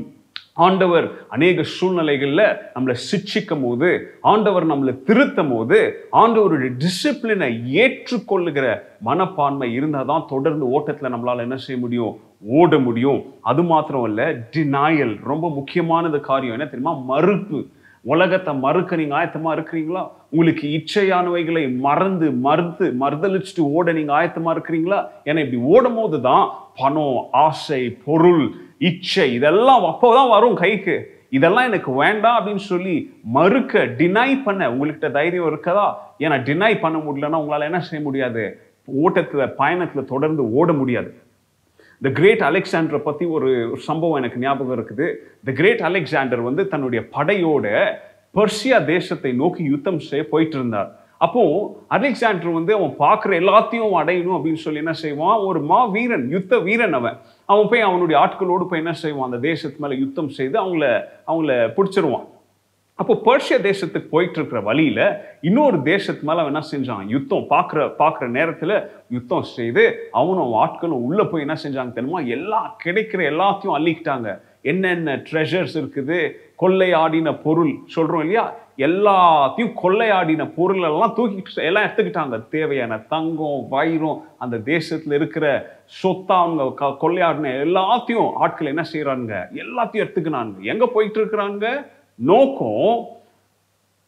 ஆண்டவர் அநேக சூழ்நிலைகளில் நம்மளை சிட்சிக்கும் போது ஆண்டவர் நம்மளை திருத்தும் போது ஆண்டவருடைய டிசிப்ளினை ஏற்றுக்கொள்ளுகிற மனப்பான்மை இருந்தால் தான் தொடர்ந்து ஓட்டத்தில் நம்மளால் என்ன செய்ய முடியும்? ஓட முடியும். அது மாத்திரம் இல்லை டினாயல் ரொம்ப முக்கியமானது காரியம். என்ன தெரியுமா? மறுப்பு. உலகத்தை மறுக்க நீங்கள் ஆயத்தமாக இருக்கிறீங்களா? உங்களுக்கு இச்சையானவைகளை மறந்து மறுத்து மறுதளிச்சுட்டு ஓட நீங்கள் ஆயத்தமாக இருக்கிறீங்களா? ஏன்னா இப்படி ஓடும் போது தான் பணம் ஆசை பொருள் இச்சை இதெல்லாம் அப்போதான் வரும் கைக்கு. இதெல்லாம் எனக்கு வேண்டாம் அப்படின்னு சொல்லி மறுக்க டினை பண்ண உங்கள்கிட்ட தைரியம் இருக்கதா? ஏன்னா டினை பண்ண முடியலன்னா உங்களால் என்ன செய்ய முடியாது? ஓட்டத்தில் பயணத்தில் தொடர்ந்து ஓட முடியாது. த கிரேட் அலெக்சாண்டரை பற்றி ஒரு சம்பவம் எனக்கு ஞாபகம் இருக்குது. த கிரேட் அலெக்சாண்டர் வந்து தன்னுடைய படையோட பர்ஷியா தேசத்தை நோக்கி யுத்தம் செய்ய போயிட்டு இருந்தார். அப்போ அலெக்சாண்டர் வந்து அவன் பார்க்குற எல்லாத்தையும் அடையணும் அப்படின்னு சொல்லி என்ன செய்வான்? ஒரு மா வீரன் யுத்த வீரன் அவன். அவன் போய் அவனுடைய ஆட்களோடு போய் என்ன செய்வான்? அந்த தேசத்து மேலே யுத்தம் செய்து அவங்கள அவங்கள பிடிச்சிருவான். அப்போ பர்ஷிய தேசத்துக்கு போயிட்டு இருக்கிற வழியில இன்னொரு தேசத்து மேல அவன் என்ன செஞ்சான்? யுத்தம் பார்க்குற பார்க்குற நேரத்தில் யுத்தம் செய்து அவனும் அவன் ஆட்களும் உள்ளே போய் என்ன செஞ்சாங்க தெரியுமா? எல்லா கிடைக்கிற எல்லாத்தையும் அள்ளிக்கிட்டாங்க. என்னென்ன ட்ரெஷர்ஸ் இருக்குது? கொள்ளையாடின பொருள் சொல்கிறோம் இல்லையா? எல்லாத்தையும் கொள்ளையாடின பொருள் எல்லாம் தூக்கிட்டு எல்லாம் எடுத்துக்கிட்டாங்க. தேவையான தங்கம் வைரம் அந்த தேசத்தில் இருக்கிற சொத்தா அவங்க க- கொள்ளையாடின எல்லாத்தையும் ஆட்கள் என்ன செய்கிறாங்க எல்லாத்தையும் எடுத்துக்கினாங்க எங்கே போயிட்டு இருக்கிறாங்க நோக்கம்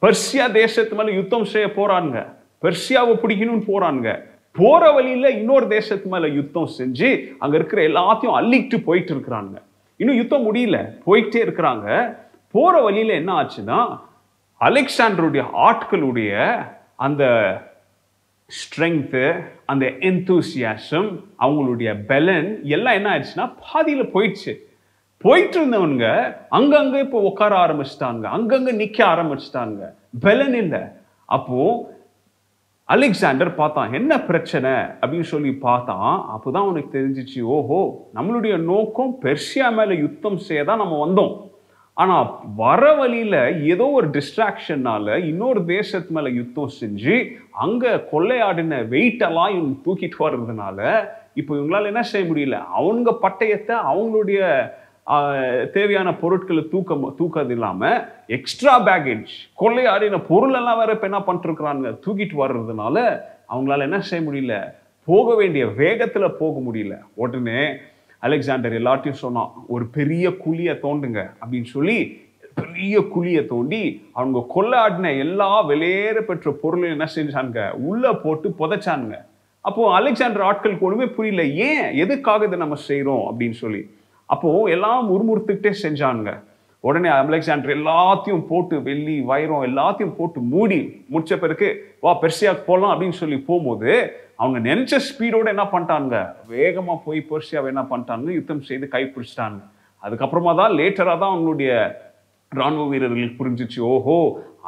பெர்சியா தேசத்து மேலே யுத்தம் செய்ய போகிறாங்க பெர்சியாவை பிடிக்கணும்னு போகிறாங்க போகிற வழியில் இன்னொரு தேசத்து மேலே யுத்தம் செஞ்சு அங்கே இருக்கிற எல்லாத்தையும் அள்ளிட்டு போயிட்டு இருக்கிறாங்க இன்னும் யுத்தம் முடியல. போயிட்டே இருக்கிறாங்க. போகிற வழியில் என்ன ஆச்சுன்னா அலெக்சாண்டருடைய ஆட்களுடைய அந்த ஸ்ட்ரென்த்து அந்த எந்தூசியாசம் அவங்களுடைய பெலன் எல்லாம் என்ன ஆயிடுச்சுன்னா பாதியில் போயிடுச்சு. போயிட்டு இருந்தவங்க அங்கங்கே இப்போ உட்கார ஆரம்பிச்சிட்டாங்க அங்கங்கே நிற்க ஆரம்பிச்சிட்டாங்க. பெலன் இல்லை. அப்போது அலெக்சாண்டர் பார்த்தான் என்ன பிரச்சனை? அப்படின்னு சொல்லி பார்த்தான். அப்போதான் அவனுக்கு தெரிஞ்சிச்சு ஓஹோ நம்மளுடைய நோக்கம் பெர்ஷியா மேலே யுத்தம் செய்ய தான் நம்ம வந்தோம். ஆனால் வர வழியில் ஏதோ ஒரு டிஸ்ட்ராக்ஷன்னால இன்னொரு தேசத்து மேலே யுத்தம் செஞ்சு அங்கே கொள்ளையாடின வெயிட்டெல்லாம் இவங்க தூக்கிட்டு வர்றதுனால இப்போ இவங்களால என்ன செய்ய முடியல? அவங்க பட்டயத்தை அவங்களுடைய தேவையான பொருட்களை தூக்க தூக்கிறது இல்லாமல் எக்ஸ்ட்ரா பேகேஜ் கொள்ளையாடின பொருளெல்லாம் வேற இப்போ என்ன பண்ணிட்டுருக்குறாங்க தூக்கிட்டு வர்றதுனால அவங்களால என்ன செய்ய முடியல? போக வேண்டிய வேகத்தில் போக முடியல. உடனே அலெக்சாண்டர் எல்லாத்தையும் சொன்னான் ஒரு பெரிய குழியை தோண்டுங்க அப்படின்னு சொல்லி பெரிய குழியை தோண்டி அவங்க கொள்ளாடின எல்லா வெளியேற பெற்ற பொருளையும் என்ன செஞ்சானுங்க? உள்ள போட்டு புதைச்சானுங்க. அப்போது அலெக்சாண்டர் ஆட்களுக்கு ஒன்றுமே புரியல ஏன்? எதுக்காக இதை நம்ம செய்கிறோம் அப்படின்னு சொல்லி. அப்போது எல்லாம் முறுமுறுத்துக்கிட்டே செஞ்சானுங்க. உடனே அலெக்சாண்டர் எல்லாத்தையும் போட்டு வெள்ளி வைரம் எல்லாத்தையும் போட்டு மூடி முடிச்ச பிறகு வா பெர்சியாவுக்கு போகலாம் அப்படின்னு சொல்லி போகும்போது அவங்க நினைச்ச ஸ்பீடோடு என்ன பண்ணிட்டாங்க வேகமாக போய் பெர்சியாவை என்ன பண்ணிட்டாங்க யுத்தம் செய்து கைப்பிடிச்சிட்டாங்க அதுக்கப்புறமா தான் லேட்டராக தான் அவங்களுடைய ராணுவ வீரர்களுக்கு புரிஞ்சிச்சு ஓஹோ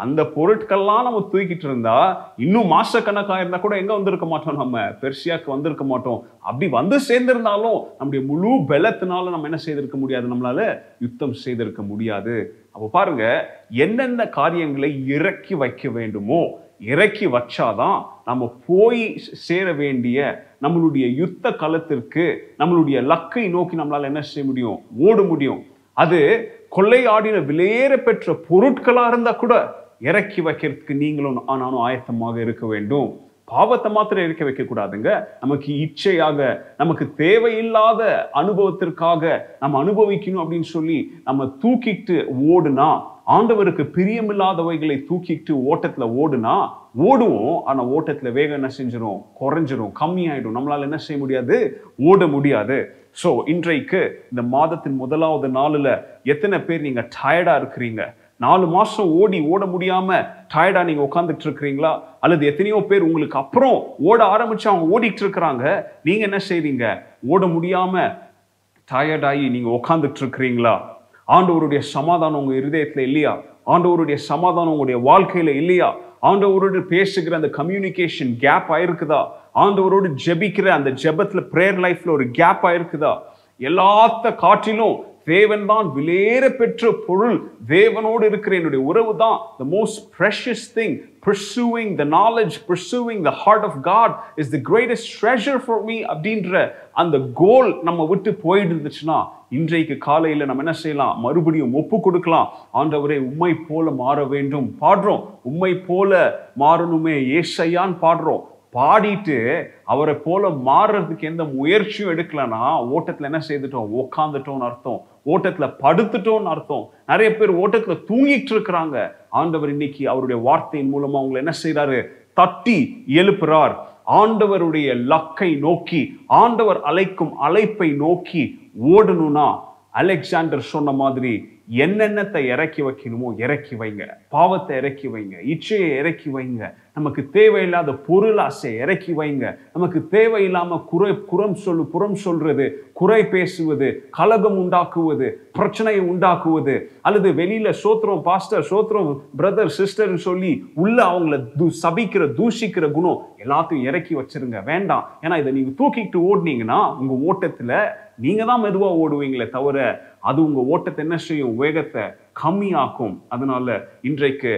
அந்த பொருட்கள்லாம் நம்ம தூக்கிட்டு இருந்தா இன்னும் மாசக்கணக்கா இருந்தா கூட எங்க வந்திருக்க மாட்டோம் நம்ம? பெர்சியாக்கு வந்திருக்க மாட்டோம். அப்படி வந்து சேர்ந்திருந்தாலும் நம்முடைய முழு பலத்தினால நம்ம என்ன செய்திருக்க முடியாது? நம்மளால யுத்தம் செய்திருக்க முடியாது. அப்போ பாருங்க என்னென்ன காரியங்களை இறக்கி வைக்க வேண்டுமோ இறக்கி வச்சாதான் நம்ம போய் சேர வேண்டிய நம்மளுடைய யுத்த களத்திற்கு நம்மளுடைய லக்கை நோக்கி நம்மளால என்ன செய்ய முடியும்? ஓட முடியும். அது கொள்ளையாடின விலையேற பெற்ற பொருட்களா இருந்தா கூட இறக்கி வைக்கிறதுக்கு நீங்களும் நானும் ஆயத்தமாக இருக்க வேண்டும். பாவத்தை மாத்திரம் இறக்கி வைக்கக்கூடாதுங்க. நமக்கு இச்சையாக நமக்கு தேவையில்லாத அனுபவத்திற்காக நம்ம அனுபவிக்கணும் அப்படின்னு சொல்லி நம்ம தூக்கிட்டு ஓடுனா ஆண்டவருக்கு பிரியமில்லாதவைகளை தூக்கிட்டு ஓட்டத்துல ஓடுனா ஓடுவோம். ஆனா ஓட்டத்துல வேகம் என்ன செஞ்சிடும் குறைஞ்சிரும். கம்மியாயிடும். நம்மளால என்ன செய்ய முடியாது? ஓட முடியாது. ஸோ இன்றைக்கு இந்த மாதத்தின் முதலாவது நாளில் எத்தனை பேர் நீங்க டயர்டா இருக்கிறீங்க? நாலு மாசம் ஓடி ஓட முடியாம டயர்டா நீங்க உட்காந்துட்டு இருக்கிறீங்களா? அல்லது எத்தனையோ பேர் உங்களுக்கு அப்புறம் ஓட ஆரம்பிச்சு அவங்க ஓடிட்டு இருக்கிறாங்க. நீங்க என்ன செய்வீங்க? ஓட முடியாம டயர்டாகி நீங்க உட்காந்துட்டு இருக்கிறீங்களா? ஆண்டவருடைய சமாதானம் உங்க இருதயத்துல இல்லையா? ஆண்டவருடைய சமாதானம் உங்களுடைய வாழ்க்கையில இல்லையா? ஆண்டவரோடு பேசுகிற அந்த கம்யூனிகேஷன் கேப் ஆயிருக்குதா? ஆண்டவரோடு ஜெபிக்கிற அந்த ஜெபத்துல பிரேயர் லைஃப்ல ஒரு கேப் ஆயிருக்குதா? எல்லாத்த காட்டிலும் தேவன் தான் விலையேற பெற்ற பொருள். தேவனோடு இருக்கிற என்னுடைய உறவு தான் the most precious thing pursuing the knowledge pursuing the heart of God is the greatest treasure for me அப்படின்ற அந்த கோல் நம்ம விட்டு போயிட்டு இருந்துச்சுன்னா இன்றைக்கு காலையில் நம்ம என்ன செய்யலாம்? மறுபடியும் ஒப்பு கொடுக்கலாம். ஆண்டவரே உம்மை போல மாற வேண்டும். பாடுறோம். உம்மை போல மாறணுமே. ஏசையான்னு பாடுறோம். பாடிட்டு அவரை போல மாறுறதுக்கு எந்த முயற்சியும் எடுக்கலன்னா ஓட்டத்துல என்ன செய்துட்டோம்? உக்காந்துட்டோம்னு அர்த்தம். ஓட்டத்துல படுத்துட்டோம்னு அர்த்தம். நிறைய பேர் ஓட்டத்துல தூங்கிட்டு இருக்கிறாங்க. ஆண்டவர் இன்னைக்கு அவருடைய வார்த்தையின் மூலமா அவங்களை என்ன செய்யறாரு தட்டி எழுப்புறார். ஆண்டவருடைய லக்கை நோக்கி ஆண்டவர் அழைக்கும் அழைப்பை நோக்கி ஓடணும்னா அலெக்சாண்டர் சொன்ன மாதிரி என்னென்னத்தை இறக்கி வைக்கணுமோ இறக்கி வைங்க. பாவத்தை இறக்கி வைங்க. இச்சையை இறக்கி வைங்க. நமக்கு தேவையில்லாத பொருள் ஆசை இறக்கி வைங்க. நமக்கு தேவையில்லாமல் குறை குறம் சொல்லு புறம் சொல்றது குறை பேசுவது கலகம் உண்டாக்குவது பிரச்சனையை உண்டாக்குவது அல்லது வெளியில சோத்திரம் பாஸ்டர் சோத்திரம் பிரதர் சிஸ்டர்னு சொல்லி உள்ள அவங்கள தூ சபிக்கிற தூஷிக்கிற குணம் எல்லாத்தையும் இறக்கி வச்சிருங்க. வேண்டாம். ஏன்னா இதை நீங்க தூக்கிட்டு ஓடினீங்கன்னா உங்க ஓட்டத்துல நீங்க தான் மெதுவா ஓடுவீங்களே தவிர அது உங்க ஓட்டத்தை என்ன செய்யும்? வேகத்தை கம்மியாக்கும். அதனால இன்றைக்கு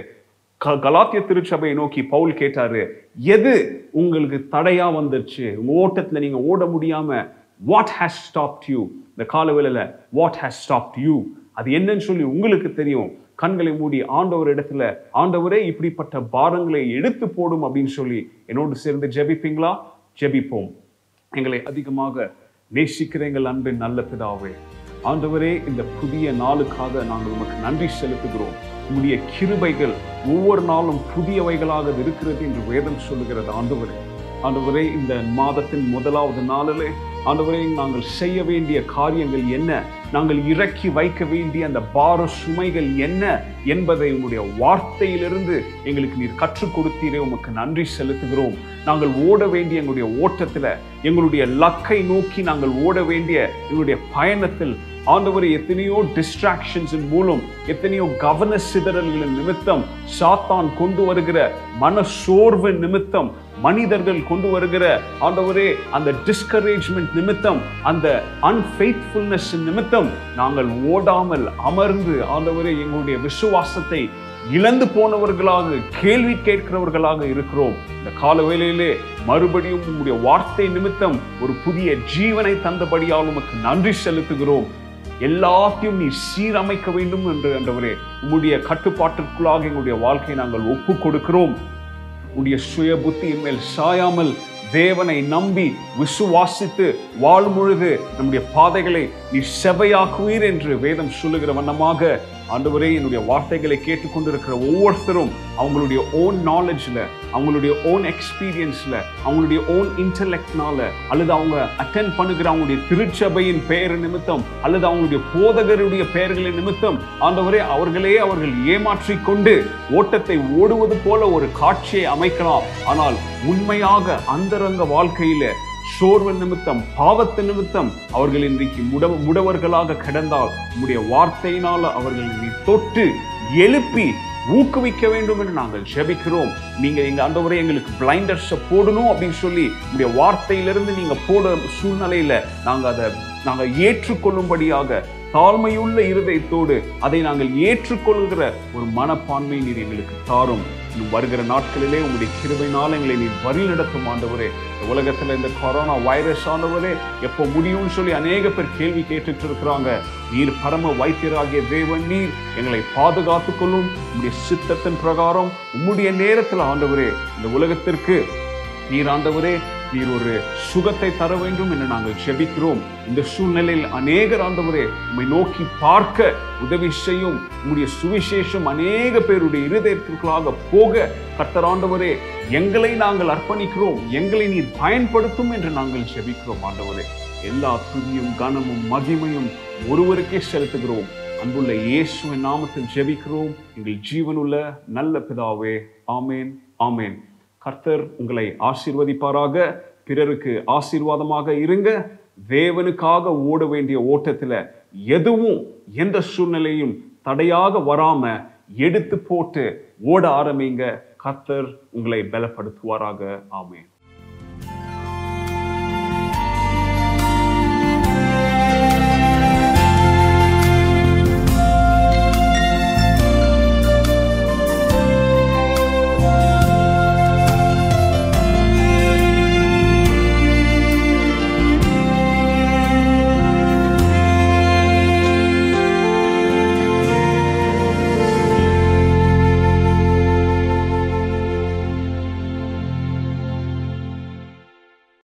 கலாத்திய திருச்சபையை நோக்கி பவுல் கேட்டாரு எது உங்களுக்கு தடையா வந்துருச்சு? உங்க ஓட்டத்துல நீங்க ஓட முடியாம வாட் ஹேஸ் ஸ்டாப்ட் யூ இந்த காலவேளையில வாட் ஹேஸ் ஸ்டாப்ட் யூ அது என்னன்னு சொல்லி உங்களுக்கு தெரியும். கண்களை மூடி ஆண்டவர் இடத்துல ஆண்டவரே இப்படிப்பட்ட பாரங்களை எடுத்து போடும் அப்படின்னு சொல்லி என்னோடு சேர்ந்து ஜெபிப்பீங்களா? ஜெபிப்போம். எங்களை அதிகமாக நேசிக்கிற எங்கள் அன்பின் நல்ல பிதாவே ஆண்டவரே இந்த புதிய நாளுக்காக நாங்கள் உமக்கு நன்றி செலுத்துகிறோம். உம்முடைய கிருபைகள் ஒவ்வொரு நாளும் புதியவைகளாக இருக்கிறது என்று வேதம் சொல்லுகிறது. ஆண்டவரே ஆண்டவரே இந்த மாதத்தின் முதலாவது நாளிலே ஆண்டவரே நாங்கள் செய்ய வேண்டிய காரியங்கள் என்ன? நாங்கள் இறக்கி வைக்க வேண்டிய அந்த பார சுமைகள் என்ன என்பதை உங்களுடைய வார்த்தையிலிருந்து எங்களுக்கு நீர் கற்றுக் கொடுத்தீரே. உமக்கு நன்றி செலுத்துகிறோம். நாங்கள் ஓட வேண்டிய எங்களுடைய ஓட்டத்தில் எங்களுடைய லக்கை நோக்கி நாங்கள் ஓட வேண்டிய எங்களுடைய பயணத்தில் ஆண்டவர் எத்தனையோ டிஸ்ட்ராக்ஷன்ஸின் மூலம் எத்தனையோ கவன சிதறல்களின் நிமித்தம் சாத்தான் கொண்டு வருகிற மன சோர்வு நிமித்தம் மனிதர்கள் கொண்டு வருகிற ஆண்டவரே அந்த டிஸ்கரேஜ்மெண்ட் நிமித்தம் அந்த அன்ஃபெய்த்ஃபுல்னஸ் நிமித்தம் நாங்கள் ஓடாமல் அமர்ந்து ஆண்டவரே எங்களுடைய விசுவாசத்தை இழந்து போனவர்களாக கேள்வி கேட்கிறவர்களாக இருக்கிறோம். இந்த கால வேளையிலே மறுபடியும் உங்களுடைய வார்த்தை நிமித்தம் ஒரு புதிய ஜீவனை தந்தபடியால் உமக்கு நன்றி செலுத்துகிறோம். எல்லாத்தையும் நீ சீரமைக்க வேண்டும் என்று என்றவரே உங்களுடைய கட்டுப்பாட்டிற்குள்ளாக எங்களுடைய வாழ்க்கையை நாங்கள் ஒப்பு கொடுக்கிறோம் உடைய சுய புத்தியின் மேல் சாயாமல் தேவனை நம்பி விசுவாசித்து வாழும் பொழுது நம்முடைய பாதைகளை நீ செவையாக்குவீர் என்று வேதம் சொல்லுகிற வண்ணமாக ஆண்டவரே என்னுடைய வார்த்தைகளை கேட்டுக்கொண்டிருக்கிற ஒவ்வொருத்தரும் அவங்களுடைய ஓன் நாலேஜில் அவங்களுடைய ஓன் எக்ஸ்பீரியன்ஸில் அவங்களுடைய ஓன் இன்டலெக்ட்னால அல்லது அவங்க அட்டென்ட் பண்ணுகிற அவங்களுடைய திருச்சபையின் பெயர் நிமித்தம் அல்லது அவங்களுடைய போதகருடைய பெயர்களின் நிமித்தம் ஆண்டவரே அவர்களே அவர்கள் ஏமாற்றி கொண்டு ஓட்டத்தை ஓடுவது போல ஒரு காட்சியை அமைக்கலாம். ஆனால் உண்மையாக அந்தரங்க வாழ்க்கையில் சோர்வு நிமித்தம் பாவத்து நிமித்தம் அவர்கள் இன்றைக்கு முடவ முடவர்களாக கிடந்தால் உம்முடைய வார்த்தையினால் அவர்கள் நீ தொட்டு எழுப்பி ஊக்குவிக்க வேண்டும் என்று நாங்கள் ஜெபிக்கிறோம். நீங்க எங்க ஆண்டவரே எங்களுக்கு பிளைண்டர்ஸை போடணும் அப்படின்னு சொல்லி உங்களுடைய வார்த்தையிலிருந்து நீங்க போட சூழ்நிலையில நாங்க அதை நாங்க ஏற்றுக்கொள்ளும்படியாக தாழ்மையுள்ள இருதயத்தோடு அதை நாங்கள் ஏற்றுக்கொள்கிற ஒரு மனப்பான்மை நீர் எங்களுக்கு தாரும். இன்னும் வருகிற நாட்களிலே உங்களுடைய கிருபையினால் எங்களை நீ வழி நடத்தும் ஆண்டவரே. உலகத்தில் உலகத்துல இந்த கொரோனா வைரஸ் ஆண்டவரே எப்போ முடியும்னு சொல்லி அநேக பேர் கேள்வி கேட்டுட்டு இருக்கிறாங்க நீர் பரம வைத்தியராகிய தேவன் நீர் எங்களை பாதுகாத்துக் கொள்ளும். உங்களுடைய சித்தத்தின் பிரகாரம் உம்முடைய நேரத்தில் ஆண்டவரே இந்த உலகத்திற்கு நீர் ஆண்டவரே நீர் ஒரு சுகத்தை தர வேண்டும் என்று நாங்கள் செபிக்கிறோம். இந்த சூழ்நிலையில் அநேகர் ஆண்டவரே உண்மை நோக்கி பார்க்க உதவி செய்யும். உங்களுடைய சுவிசேஷம் அநேக பேருடைய இருதயத்திற்குள்ளாக போக கத்தராண்டவரே எங்களை நாங்கள் அர்ப்பணிக்கிறோம். எங்களை நீர் பயன்படுத்தும் என்று நாங்கள் செபிக்கிறோம் ஆண்டவரே. எல்லா துதியும் கனமும் மகிமையும் ஒருவருக்கே செலுத்துகிறோம். அன்புள்ள இயேசுவின் நாமத்தில் ஜெபிக்கிறோம். எங்கள் ஜீவனுள்ள நல்ல பிதாவே ஆமேன் ஆமேன். கர்த்தர் உங்களை ஆசீர்வதிப்பாராக. பிறருக்கு ஆசீர்வாதமாக இருங்க. தேவனுக்காக ஓட வேண்டிய ஓட்டத்தில் எதுவும் எந்த சூழ்நிலையும் தடையாக வராம எடுத்து போட்டு ஓட ஆரம்பிங்க. கர்த்தர் உங்களை பலப்படுத்துவாராக. ஆமேன்.